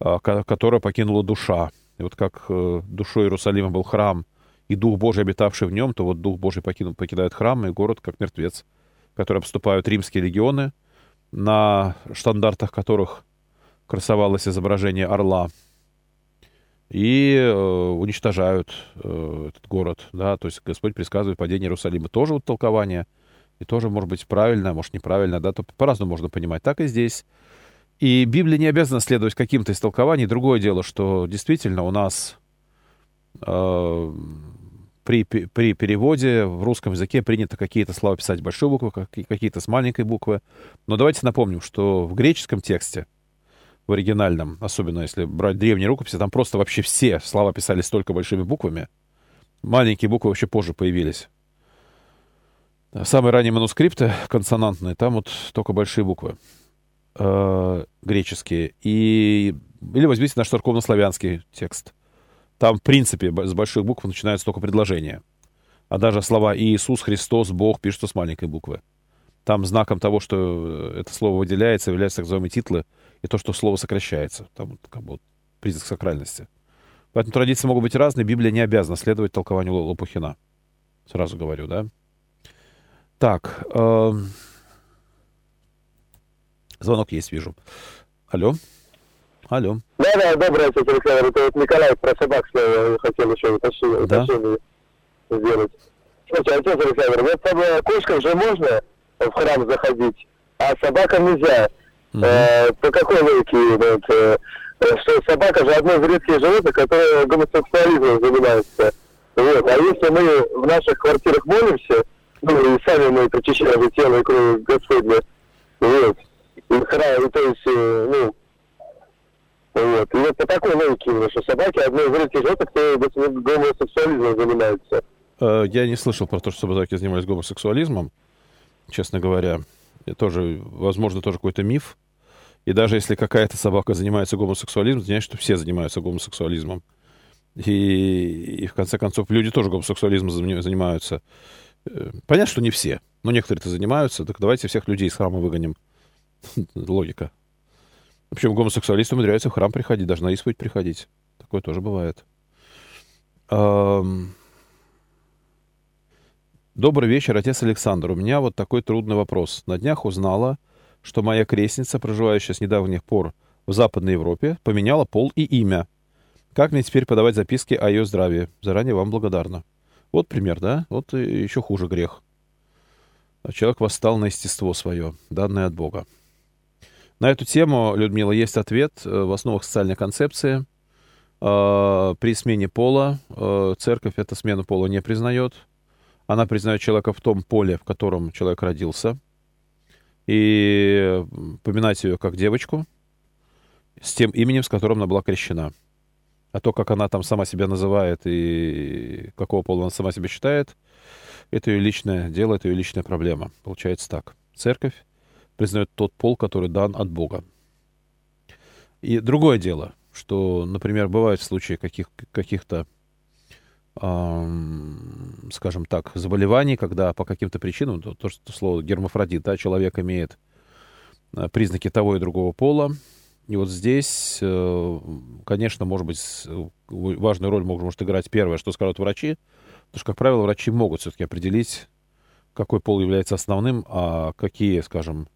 э, которое покинула душа. И вот как э, душой Иерусалима был храм, и Дух Божий, обитавший в нем, то вот Дух Божий покинул, покидает храм, и город как мертвец, который обступают римские легионы, на штандартах которых красовалось изображение орла — и э, уничтожают э, этот город, да, то есть Господь предсказывает падение Иерусалима. Тоже вот толкование, и тоже может быть правильно, может неправильно, да, то по-разному можно понимать. Так и здесь. И Библия не обязана следовать каким-то истолкованиям. Другое дело, что действительно у нас э, при, при переводе в русском языке принято какие-то слова писать большой буквы, какие-то с маленькой буквы. Но давайте напомним, что в греческом тексте, в оригинальном, особенно если брать древние рукописи, там просто вообще все слова писались только большими буквами. Маленькие буквы вообще позже появились. Самые ранние манускрипты консонантные, там вот только большие буквы э, греческие. И... Или возьмите наш церковно-славянский текст. Там, в принципе, с больших букв начинаются только предложения. А даже слова Иисус, Христос, Бог пишутся с маленькой буквы. Там знаком того, что это слово выделяется, являются так называемые титлы, и то, что слово сокращается. Там как бы признак сакральности. Поэтому традиции могут быть разные. Библия не обязана следовать толкованию Лопухина. Сразу говорю, да? Так. Э, звонок есть, вижу. Алло. Алло. Да, да, доброе отец Александр. Это вот Николай про собак снова хотел еще уточнение, да? уточнение сделать. Слушайте, отец Александр, вот там э, кошкам же можно в храм заходить, а собакам нельзя. Угу. Э, по какой логике? Вот, э, что собака же одно из редких животных, которое гомосексуализмом занимается. Вот. А если мы в наших квартирах молимся, ну и сами мы причащаем тело и кровь Господня, вот, и храм, то есть, э, ну, вот. И вот по такой логике что собаки одно из редких животных, кто гомосексуализмом занимается. Э, я не слышал про то, что собаки занимались гомосексуализмом, честно говоря. Это тоже, возможно, тоже какой-то миф. И даже если какая-то собака занимается гомосексуализмом, значит, что все занимаются гомосексуализмом. И, и в конце концов, люди тоже гомосексуализмом занимаются. Понятно, что не все, но некоторые-то занимаются. Так давайте всех людей из храма выгоним. Логика. Причем гомосексуалисты умудряются в храм приходить, даже на исповедь приходить. Такое тоже бывает. Добрый вечер, отец Александр. У меня вот такой трудный вопрос. На днях узнала, что моя крестница, проживающая с недавних пор в Западной Европе, поменяла пол и имя. Как мне теперь подавать записки о ее здравии? Заранее вам благодарна. Вот пример, да? Вот еще хуже грех. Человек восстал на естество свое, данное от Бога. На эту тему, Людмила, есть ответ э, в основах социальной концепции. Э, при смене пола э, церковь эту смену пола не признает. Она признает человека в том поле, в котором человек родился. И поминать ее как девочку с тем именем, с которым она была крещена. А то, как она там сама себя называет и какого пола она сама себя считает, это ее личное дело, это ее личная проблема. Получается так. Церковь признает тот пол, который дан от Бога. И другое дело, что, например, бывают случаи каких, каких-то, эм, скажем так, заболеваний, когда по каким-то причинам, то, то что слово гермафродит, да, человек имеет э, признаки того и другого пола. И вот здесь, э, конечно, может быть, важную роль может играть первое, что скажут врачи, потому что, как правило, врачи могут все-таки определить, какой пол является основным, а какие, скажем,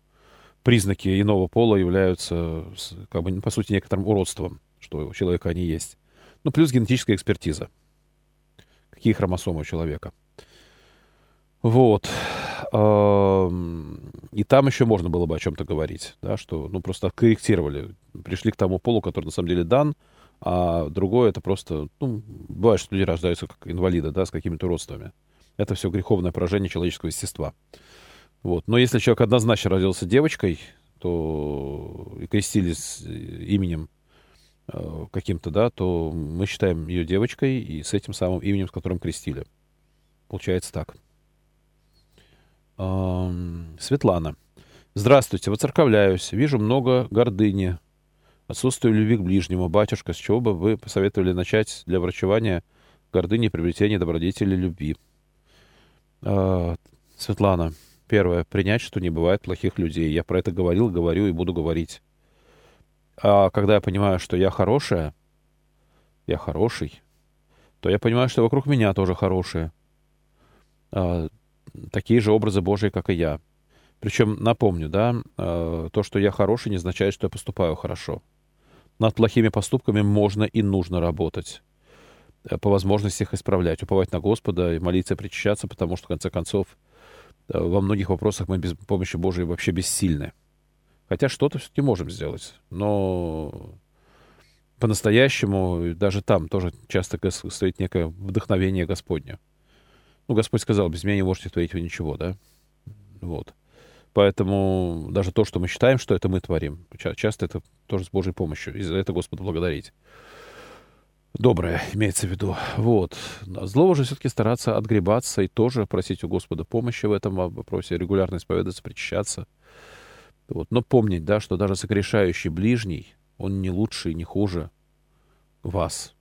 признаки иного пола являются, как бы, по сути, некоторым уродством, что у человека они есть. Ну, плюс генетическая экспертиза. Какие хромосомы у человека. Вот. И там еще можно было бы о чем-то говорить, да, что, ну, просто корректировали, пришли к тому полу, который на самом деле дан, а другое это просто, ну, бывает, что люди рождаются как инвалиды, да, с какими-то уродствами. Это все греховное поражение человеческого естества. Вот. Но если человек однозначно родился девочкой, то и крестились именем э, каким-то, да, то мы считаем ее девочкой и с этим самым именем, с которым крестили. Получается так. Светлана. Здравствуйте, воцерковляюсь. Вижу много гордыни, отсутствие любви к ближнему. Батюшка, с чего бы вы посоветовали начать для врачевания гордыни, приобретения добродетели любви? Э, Светлана. Первое, принять, что не бывает плохих людей. Я про это говорил, говорю и буду говорить. А когда я понимаю, что я хорошая, я хороший, то я понимаю, что вокруг меня тоже хорошие. А, такие же образы Божии, как и я. Причем, напомню, да, а, то, что я хороший, не означает, что я поступаю хорошо. Над плохими поступками можно и нужно работать. Э, по возможности их исправлять, уповать на Господа и молиться, причащаться, потому что, в конце концов, Э, во многих вопросах мы без помощи Божией вообще бессильны. Хотя что-то все-таки можем сделать. Но по-настоящему даже там тоже часто стоит некое вдохновение Господне. Ну, Господь сказал, без меня не можете творить вы ничего, да? Вот. Поэтому даже то, что мы считаем, что это мы творим, часто это тоже с Божьей помощью. И за это Господу благодарить. Доброе имеется в виду. Вот. Злого же все-таки стараться отгребаться и тоже просить у Господа помощи в этом вопросе, регулярно исповедаться, причащаться. Вот. Но помнить, да, что даже согрешающий ближний, он не лучше и не хуже вас.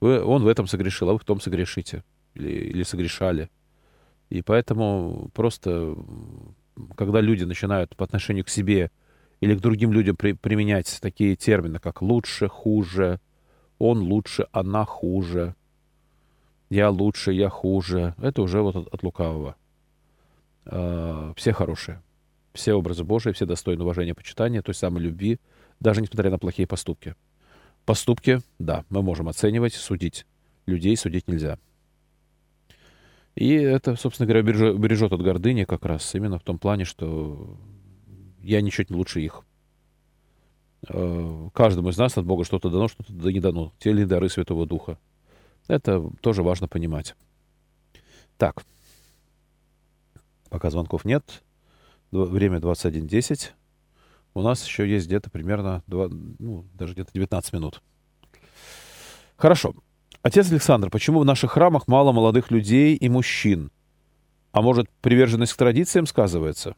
Вы, он в этом согрешил, а вы в том согрешите. Или, или согрешали. И поэтому просто когда люди начинают по отношению к себе или к другим людям при, применять такие термины, как лучше, хуже, он лучше, она хуже, я лучше, я хуже, это уже вот от, от лукавого. Э, все хорошие, все образы Божии, все достойны уважения, почитания, той самой любви, даже несмотря на плохие поступки. Поступки, да, мы можем оценивать, судить. Людей судить нельзя. И это, собственно говоря, бережет, бережет от гордыни как раз именно в том плане, что я ничуть не лучше их. Э, каждому из нас от Бога что-то дано, что-то не дано. Те ли дары Святого Духа. Это тоже важно понимать. Так. Пока звонков нет. Время 21.10. У нас еще есть где-то примерно, 2, ну, даже где-то 19 минут. Хорошо. Отец Александр, почему в наших храмах мало молодых людей и мужчин? А может, приверженность к традициям сказывается?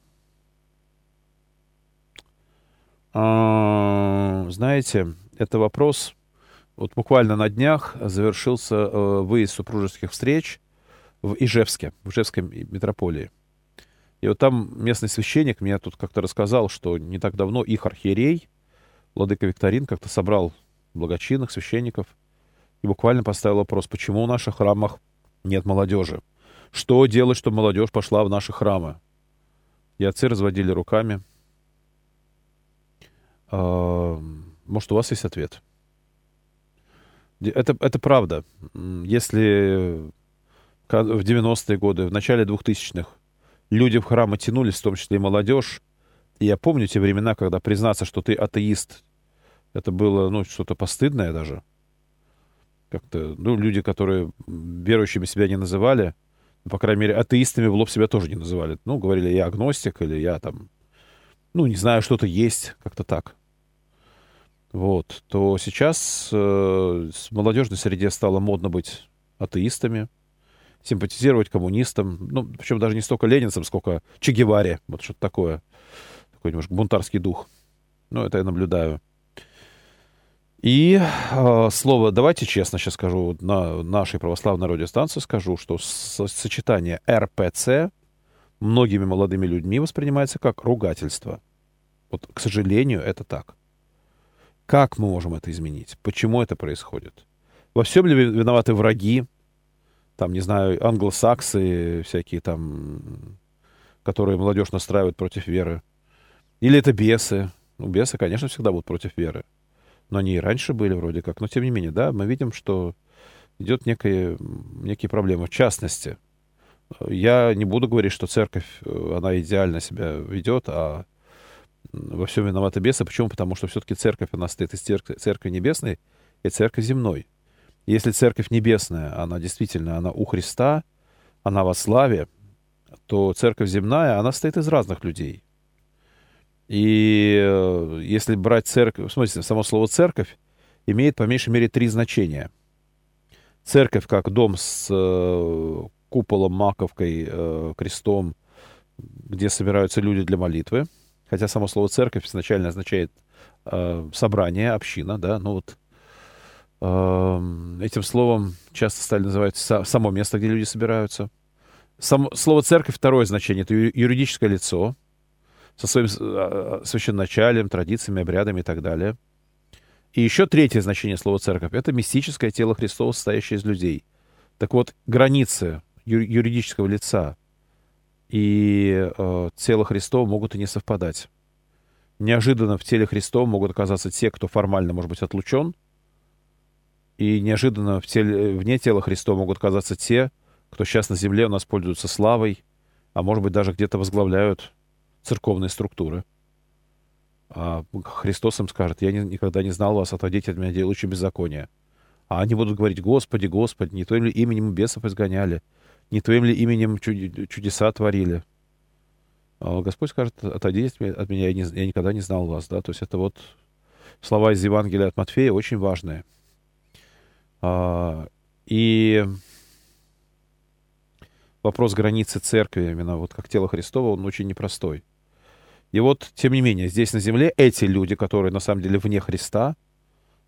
А, знаете, это вопрос... Вот буквально на днях завершился э, выезд супружеских встреч в Ижевске, в Ижевской метрополии. И вот там местный священник мне тут как-то рассказал, что не так давно их архиерей, владыка Викторин, как-то собрал благочинных священников – и буквально поставил вопрос, почему в наших храмах нет молодежи? Что делать, чтобы молодежь пошла в наши храмы? И отцы разводили руками. А, может, у вас есть ответ? Это, это правда. Если в 90-е годы, в начале 2000-х люди в храмы тянулись, в том числе и молодежь, и я помню те времена, когда признаться, что ты атеист, это было, ну, что-то постыдное даже — как-то, ну, люди, которые верующими себя не называли, ну, по крайней мере, атеистами в лоб себя тоже не называли. Ну, говорили, я агностик или я там, ну, не знаю, что-то есть, как-то так. Вот, то сейчас э, в молодежной среде стало модно быть атеистами, симпатизировать коммунистам, ну, причем даже не столько ленинцам, сколько Че Геваре, вот что-то такое, такой немножко бунтарский дух. Ну, это я наблюдаю. И э, слово, давайте честно сейчас скажу, на нашей православной радиостанции скажу, что сочетание РПЦ многими молодыми людьми воспринимается как ругательство. Вот, к сожалению, это так. Как мы можем это изменить? Почему это происходит? Во всем ли виноваты враги? Там, не знаю, англосаксы всякие там, которые молодежь настраивают против веры? Или это бесы? Ну, бесы, конечно, всегда будут против веры но они и раньше были вроде как. Но тем не менее, да, мы видим, что идет некие, некие проблемы. В частности, я не буду говорить, что церковь, э, она идеально себя ведет, а во всем виноваты бесы. Почему? Потому что все-таки церковь, она стоит из церкви, церкви небесной и церкви земной. если церковь небесная, она действительно, она у Христа, она во славе, то церковь земная, она состоит из разных людей. И э, если брать церковь, в смысле, само слово церковь имеет по меньшей мере три значения. Церковь как дом с э, куполом, маковкой, э, крестом, где собираются люди для молитвы. Хотя само слово церковь изначально означает э, собрание, община, да, ну вот э, этим словом часто стали называть само место, где люди собираются. Само, слово церковь второе значение это юридическое лицо, со своим а, а, священначалием, традициями, обрядами и так далее. И еще третье значение слова «церковь» — это мистическое тело Христова, состоящее из людей. Так вот, границы юридического лица и э, тело Христова могут и не совпадать. Неожиданно в теле Христова могут оказаться те, кто формально может быть отлучен, и неожиданно в теле, вне тела Христова могут оказаться те, кто сейчас на земле у нас пользуются славой, а может быть даже где-то возглавляют церковные структуры. А Христос им скажет, я никогда не знал вас, отойдите от меня, делающие беззаконие. А они будут говорить, Господи, Господи, не то ли именем бесов изгоняли, Не твоим ли именем чуд- чудеса творили? А Господь скажет, отойди от меня, я, я никогда не знал вас. Да? То есть это вот слова из Евангелия от Матфея очень важные. А, и вопрос границы церкви, именно вот как тело Христова, он очень непростой. И вот, тем не менее, здесь на земле эти люди, которые на самом деле вне Христа,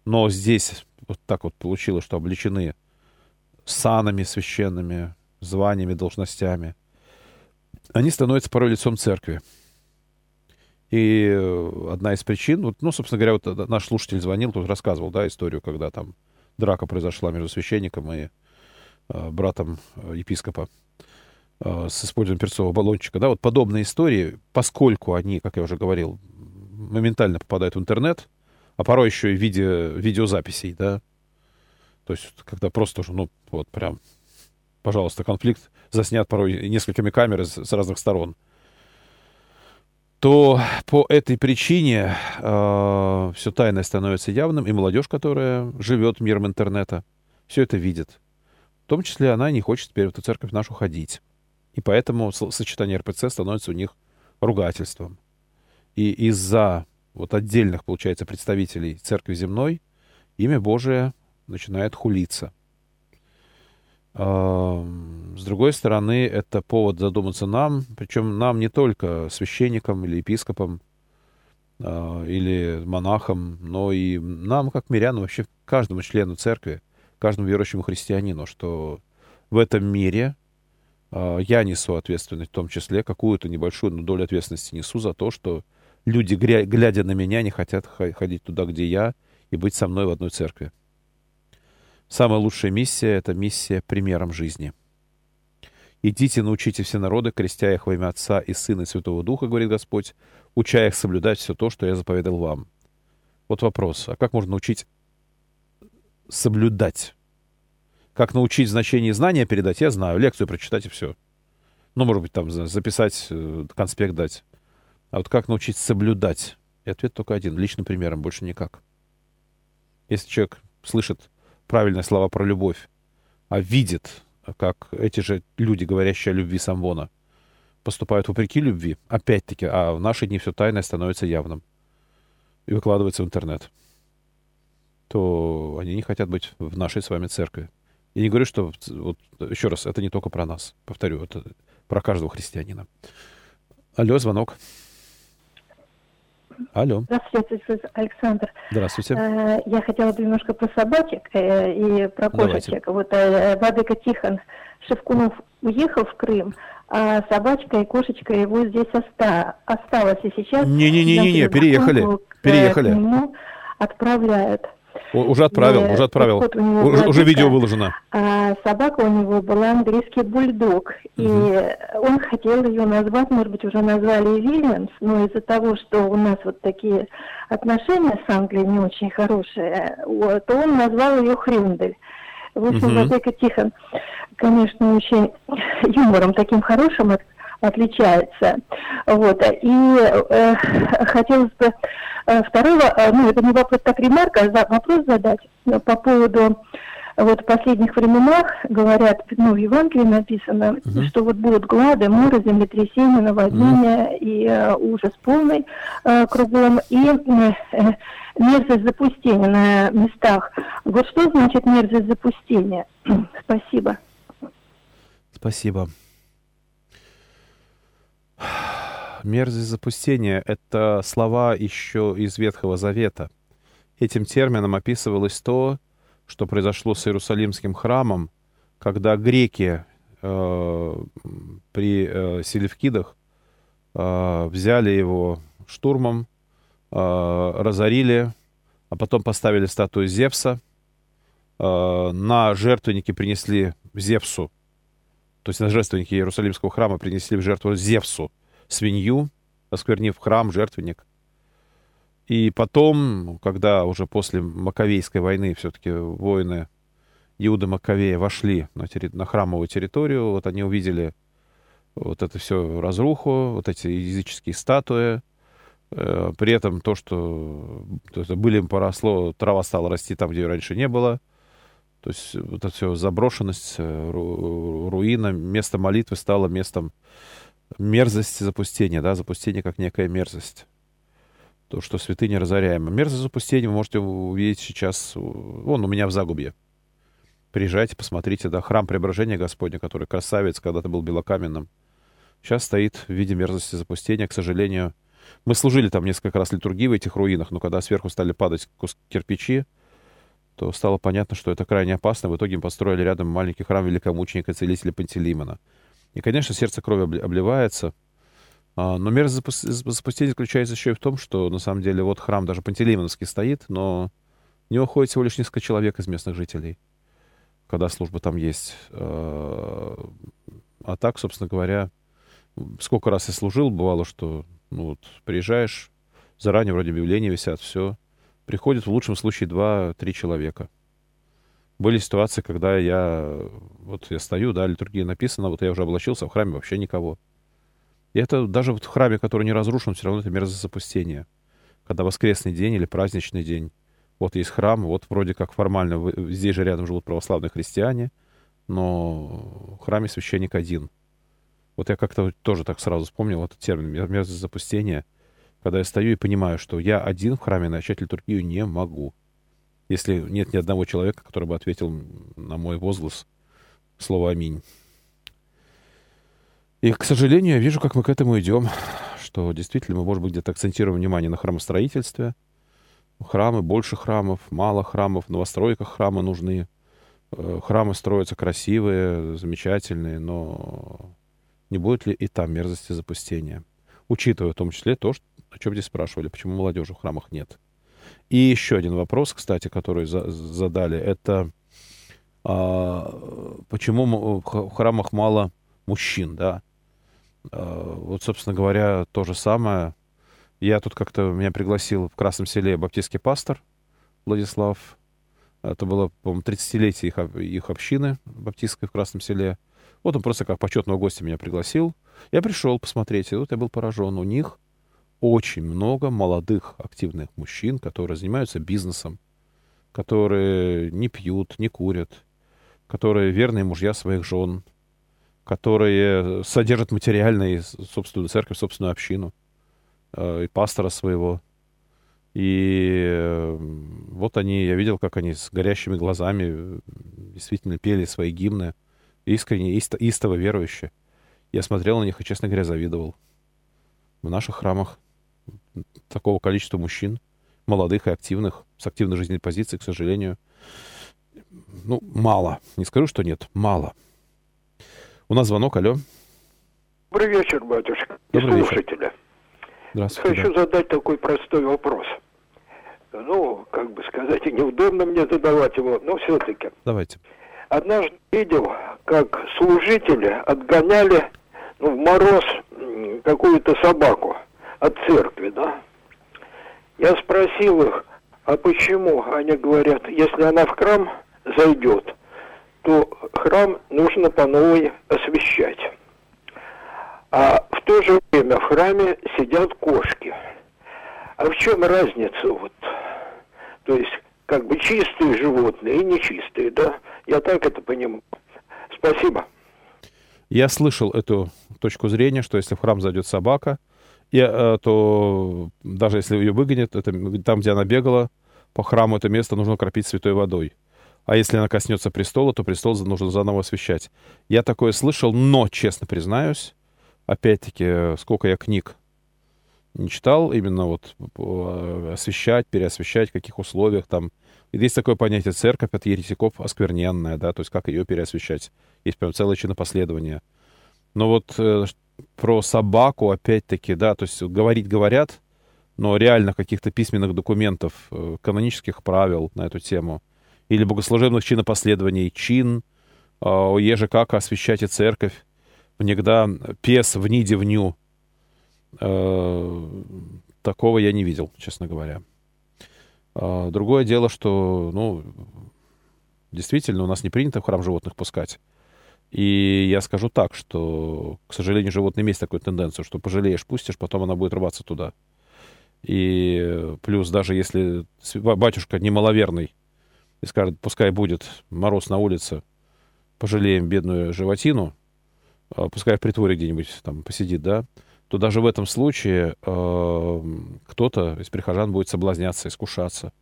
но здесь вот так вот получилось, что обличены санами священными, званиями, должностями, они становятся порой лицом церкви. И одна из причин, вот, ну, собственно говоря, вот наш слушатель звонил, тут рассказывал, да, историю, когда там драка произошла между священником и э, братом э, епископа э, с использованием перцового баллончика, да, вот подобные истории, поскольку они, как я уже говорил, моментально попадают в интернет, а порой еще и в виде видеозаписей, да, то есть когда просто уже, ну, вот прям, пожалуйста, конфликт заснят порой несколькими камерами с, с разных сторон, то по этой причине э, все тайное становится явным, и молодежь, которая живет миром интернета, все это видит. В том числе она не хочет теперь в эту церковь нашу ходить. И поэтому сочетание РПЦ становится у них ругательством. И из-за вот отдельных, получается, представителей церкви земной имя Божие начинает хулиться. С другой стороны, это повод задуматься нам, причем нам не только священникам или епископам, а, или монахам, но и нам, как мирянам, вообще каждому члену церкви, каждому верующему христианину, что в этом мире я несу ответственность, в том числе какую-то небольшую но долю ответственности несу за то, что люди, глядя на меня, не хотят ходить туда, где я, и быть со мной в одной церкви. Самая лучшая миссия — это миссия примером жизни. «Идите, научите все народы, крестя их во имя Отца и Сына и Святого Духа, — говорит Господь, — уча их соблюдать все то, что я заповедал вам». Вот вопрос, а как можно научить соблюдать? Как научить значение знания передать, я знаю. Лекцию прочитать и все. Ну, может быть, там записать, э, конспект дать. А вот как научить соблюдать? И ответ только один. Личным примером, больше никак. Если человек слышит правильные слова про любовь, а видит, как эти же люди, говорящие о любви Самвона, поступают вопреки любви, опять-таки, а в наши дни все тайное становится явным и выкладывается в интернет, то они не хотят быть в нашей с вами церкви. Я не говорю, что... Вот, еще раз, это не только про нас. Повторю, это про каждого христианина. Алло, звонок. Алло. Здравствуйте, Александр. Здравствуйте. Э, я хотела бы немножко про собачек э, и про кошечек. Давайте. Вот э, Владыка Тихон Шевкунов уехал в Крым, а собачка и кошечка его здесь оста осталась. И сейчас... Не-не-не, переехали. Переехали. К нему отправляют. Уже отправил, уже отправил. Уже, уже видео выложено. А собака у него была английский бульдог. Угу. И он хотел ее назвать, может быть, уже назвали Вильямс, но из-за того, что у нас вот такие отношения с Англией не очень хорошие, вот, то он назвал ее Хрюндель. В общем, угу. Владыка Тихон, конечно, очень юмором таким хорошим отличается. Вот. И э, хотелось бы э, второго, э, ну, это не вопрос, так ремарка, а вопрос задать э, по поводу вот в последних временах говорят, ну, в Евангелии написано, uh что вот будут глады, моры, землетрясения, наводнения uh и э, ужас полный э, кругом, и э, мерзость запустения на местах. Вот что значит мерзость запустения? Спасибо. Спасибо. Мерзость запустения — это слова еще из Ветхого Завета. Этим термином описывалось то, что произошло с Иерусалимским храмом, когда греки э, при э, Селевкидах э, взяли его штурмом, э, разорили, а потом поставили статую Зевса, э, на жертвенники принесли Зевсу, то есть жертвенники Иерусалимского храма принесли в жертву Зевсу свинью, осквернив храм, жертвенник. И потом, когда уже после Маковейской войны все-таки воины Иуда Маковея вошли на, терри... на храмовую территорию, вот они увидели вот это все разруху, вот эти языческие статуи, э, при этом то, что то, что былем поросло, трава стала расти там, где ее раньше не было, То есть вот эта все заброшенность, э, руина, место молитвы стало местом мерзости запустения, да, запустение как некая мерзость. То, что святыня разоряема. Мерзость запустения вы можете увидеть сейчас, вон у меня в Загубье. Приезжайте, посмотрите, да, храм Преображения Господня, который красавец, когда-то был белокаменным. Сейчас стоит в виде мерзости запустения, к сожалению. Мы служили там несколько раз литургии в этих руинах, но когда сверху стали падать кирпичи, то стало понятно, что это крайне опасно. В итоге построили рядом маленький храм великомученика целителя Пантелеймона. И, конечно, сердце крови обливается. А, но мерзость запустения заключается еще и в том, что, на самом деле, вот храм даже Пантелеймоновский стоит, но в него ходит всего лишь несколько человек из местных жителей, когда служба там есть. А, а так, собственно говоря, сколько раз я служил, бывало, что ну, вот, приезжаешь, заранее вроде объявления висят, все, приходит в лучшем случае два-три человека. Были ситуации, когда я, вот я стою, да, литургия написана, вот я уже облачился, в храме вообще никого. И это даже вот в храме, который не разрушен, все равно это мерзость запустения. Когда воскресный день или праздничный день, вот есть храм, вот вроде как формально, здесь же рядом живут православные христиане, но в храме священник один. Вот я как-то тоже так сразу вспомнил этот термин мерзость запустения — когда я стою и понимаю, что я один в храме начать литургию не могу. Если нет ни одного человека, который бы ответил на мой возглас слово «Аминь». И, к сожалению, я вижу, как мы к этому идем, что действительно мы, может быть, где-то акцентируем внимание на храмостроительстве. Храмы, больше храмов, мало храмов, в новостройках храмы нужны. Э, храмы строятся красивые, замечательные, но не будет ли и там мерзости запустения? Учитывая в том числе то, что о чем здесь спрашивали, почему молодежи в храмах нет. И еще один вопрос, кстати, который за, задали, это а, почему в храмах мало мужчин, да? А, вот, собственно говоря, то же самое. Я тут как-то, меня пригласил в Красном селе баптистский пастор Владислав. Это было, по-моему, 30-летие их, их общины баптистской в Красном селе. Вот он просто как почетного гостя меня пригласил. Я пришел посмотреть, и вот я был поражен. У них очень много молодых активных мужчин, которые занимаются бизнесом, которые не пьют, не курят, которые верные мужья своих жен, которые содержат материально и собственную церковь, собственную общину, э, и пастора своего. И э, вот они, я видел, как они с горящими глазами э, действительно пели свои гимны, искренне, истово верующие. Я смотрел на них и, честно говоря, завидовал. В наших храмах такого количества мужчин, молодых и активных, с активной жизненной позицией, к сожалению, ну, мало. Не скажу, что нет, мало. У нас звонок, алло. Добрый вечер, батюшка. Добрый слушателя. Вечер. Здравствуйте. Хочу да. задать такой простой вопрос. Ну, как бы сказать, и неудобно мне задавать его, но все-таки. Давайте. Однажды видел, как служители отгоняли ну, в мороз какую-то собаку от церкви, да. Я спросил их, а почему? Они говорят, если она в храм зайдет, то храм нужно по новой освещать. А в то же время в храме сидят кошки. А в чем разница вот? То есть как бы чистые животные и нечистые, да? Я так это понимаю. Спасибо. Я слышал эту точку зрения, что если в храм зайдет собака, и, э, то даже если ее выгонят, это, там, где она бегала, по храму это место нужно кропить святой водой. А если она коснется престола, то престол нужно заново освещать. Я такое слышал, но, честно признаюсь, опять-таки, сколько я книг не читал, именно вот э, освещать, переосвещать, в каких условиях там. И есть такое понятие церковь от еретиков оскверненная, да, то есть как ее переосвещать. Есть прям целое чинопоследование. Но вот э, про собаку, опять-таки, да, то есть говорить говорят, но реально каких-то письменных документов, э, канонических правил на эту тему, или богослужебных чинопоследований, чин, э, еже как освящать и церковь, внегда пес в ниде вню. Э, такого я не видел, честно говоря. Другое дело, что, ну, действительно, у нас не принято в храм животных пускать. И я скажу так, что, к сожалению, животное имеет такую тенденцию, что пожалеешь, пустишь, потом она будет рваться туда. И плюс даже если батюшка немаловерный, и скажет, пускай будет мороз на улице, пожалеем бедную животину, а пускай в притворе где-нибудь там посидит, да, то даже в этом случае э, кто-то из прихожан будет соблазняться, искушаться.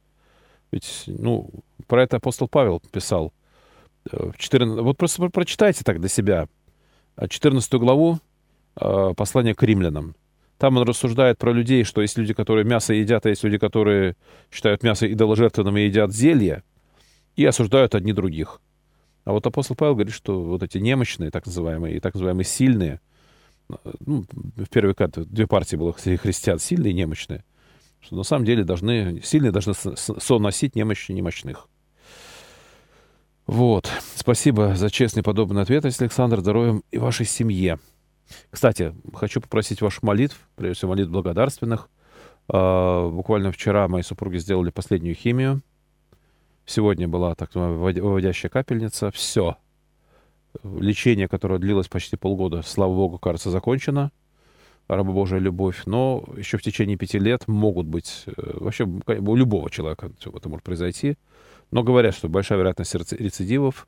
Ведь, ну, про это апостол Павел писал. В 14, вот просто прочитайте так для себя. 14 главу э, послания к римлянам. Там он рассуждает про людей, что есть люди, которые мясо едят, а есть люди, которые считают мясо идоложертвенным и едят зелья, и осуждают одни других. А вот апостол Павел говорит, что вот эти немощные, так называемые, и так называемые сильные, ну, в первый века две партии было христиан, сильные и немощные, что на самом деле должны, сильные должны соносить немощи немощных. Вот. Спасибо за честный подобный ответ, Александр. Здоровьем и вашей семье. Кстати, хочу попросить ваших молитв, прежде всего молитв благодарственных. Uh, буквально вчера мои супруги сделали последнюю химию. Сегодня была так выводящая капельница. Все. Лечение, которое длилось почти полгода, слава богу, кажется, закончено. Раба Божия любовь. Но еще в течение пяти лет могут быть... Э, вообще у любого человека это может произойти. Но говорят, что большая вероятность рецидивов.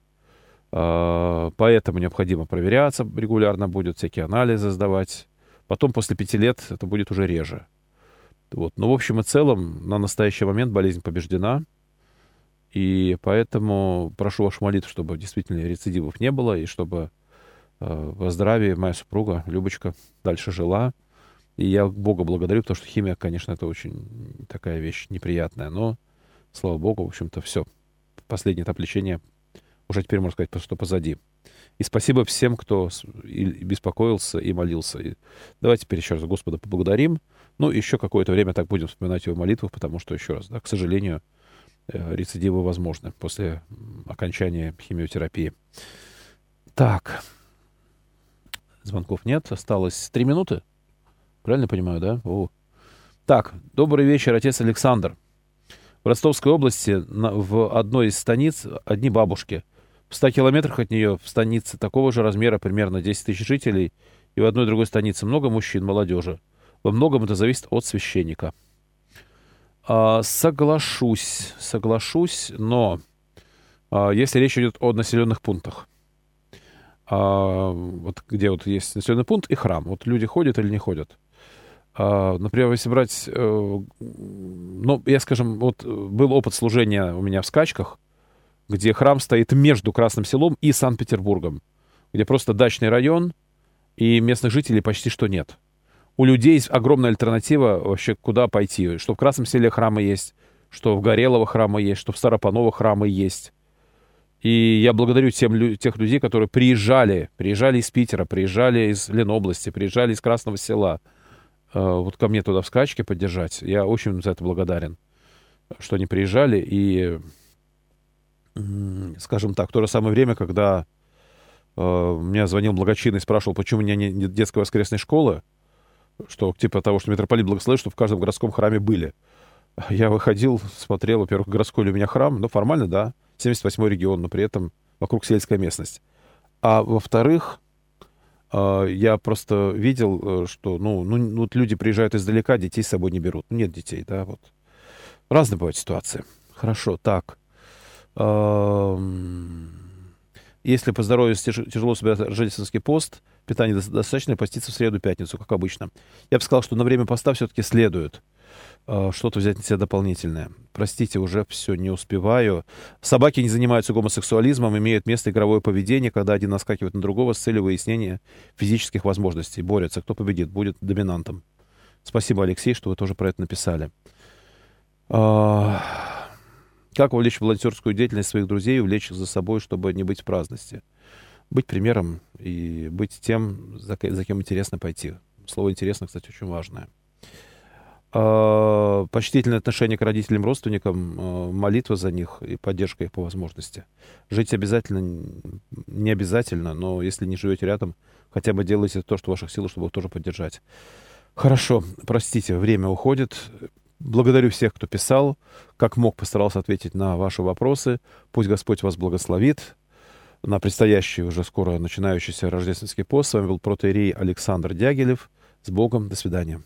А, поэтому необходимо проверяться регулярно будет, всякие анализы сдавать. Потом, после пяти лет, это будет уже реже. Вот. Но в общем и целом, на настоящий момент болезнь побеждена. И поэтому прошу вашу молитву, чтобы действительно рецидивов не было, и чтобы э, во здравии моя супруга, Любочка, дальше жила. И я Бога благодарю, потому что химия, конечно, это очень такая вещь неприятная. Но, слава Богу, в общем-то, все. Последнее этап лечения уже теперь, можно сказать, что позади. И спасибо всем, кто и беспокоился и молился. И давайте теперь еще раз Господа поблагодарим. Ну, еще какое-то время так будем вспоминать его молитву, потому что, еще раз, да, к сожалению, э, рецидивы возможны после окончания химиотерапии. Так. Звонков нет. Осталось три минуты. Правильно понимаю, да? О. Так, добрый вечер, отец Александр. В Ростовской области на, в одной из станиц одни бабушки. В 100 километрах от нее в станице такого же размера, примерно 10 тысяч жителей, и в одной другой станице много мужчин, молодежи. Во многом это зависит от священника. А, соглашусь, соглашусь, но а, если речь идет о населенных пунктах, а, вот где вот есть населенный пункт и храм, вот люди ходят или не ходят. А, например, если брать, э, ну, я, скажем, вот был опыт служения у меня в скачках, где храм стоит между Красным селом и Санкт-Петербургом, где просто дачный район, и местных жителей почти что нет у людей есть огромная альтернатива вообще, куда пойти. Что в Красном селе храмы есть, что в Горелово храмы есть, что в Старопаново храмы есть. И я благодарю тем, тех людей, которые приезжали, приезжали из Питера, приезжали из Ленобласти, приезжали из Красного села, э, вот ко мне туда в скачке поддержать. Я очень за это благодарен, что они приезжали. И, скажем так, в то же самое время, когда э, мне звонил благочинный и спрашивал, почему у меня нет детской воскресной школы, что типа того, что митрополит благословит, что в каждом городском храме были. Я выходил, смотрел, во-первых, городской ли у меня храм, ну, формально, да, 78-й регион, но при этом вокруг сельская местность. А во-вторых, я просто видел, э, что, ну, ну, вот люди приезжают издалека, детей с собой не берут. Ну, нет детей, да, вот. Разные бывают ситуации. Хорошо, так. Если по здоровью тяжело собирать рождественский пост, питание достаточно поститься в среду-пятницу, как обычно. Я бы сказал, что на время поста все-таки следует что-то взять на себя дополнительное. Простите, уже все, не успеваю. Собаки не занимаются гомосексуализмом, имеют место игровое поведение, когда один наскакивает на другого с целью выяснения физических возможностей. Борются. Кто победит, будет доминантом. Спасибо, Алексей, что вы тоже про это написали. А, как увлечь волонтерскую деятельность своих друзей и увлечь их за собой, чтобы не быть в праздности? Быть примером и быть тем, за кем интересно пойти. Слово «интересно», кстати, очень важное. А, почтительное отношение к родителям, родственникам, а, молитва за них и поддержка их по возможности. Жить обязательно, не обязательно, но если не живете рядом, хотя бы делайте то, что в ваших силах, чтобы их тоже поддержать. Хорошо, простите, время уходит. Благодарю всех, кто писал. Как мог, постарался ответить на ваши вопросы. Пусть Господь вас благословит на предстоящий уже скоро начинающийся рождественский пост. С вами был протеерей Александр Дягилев. С Богом. До свидания.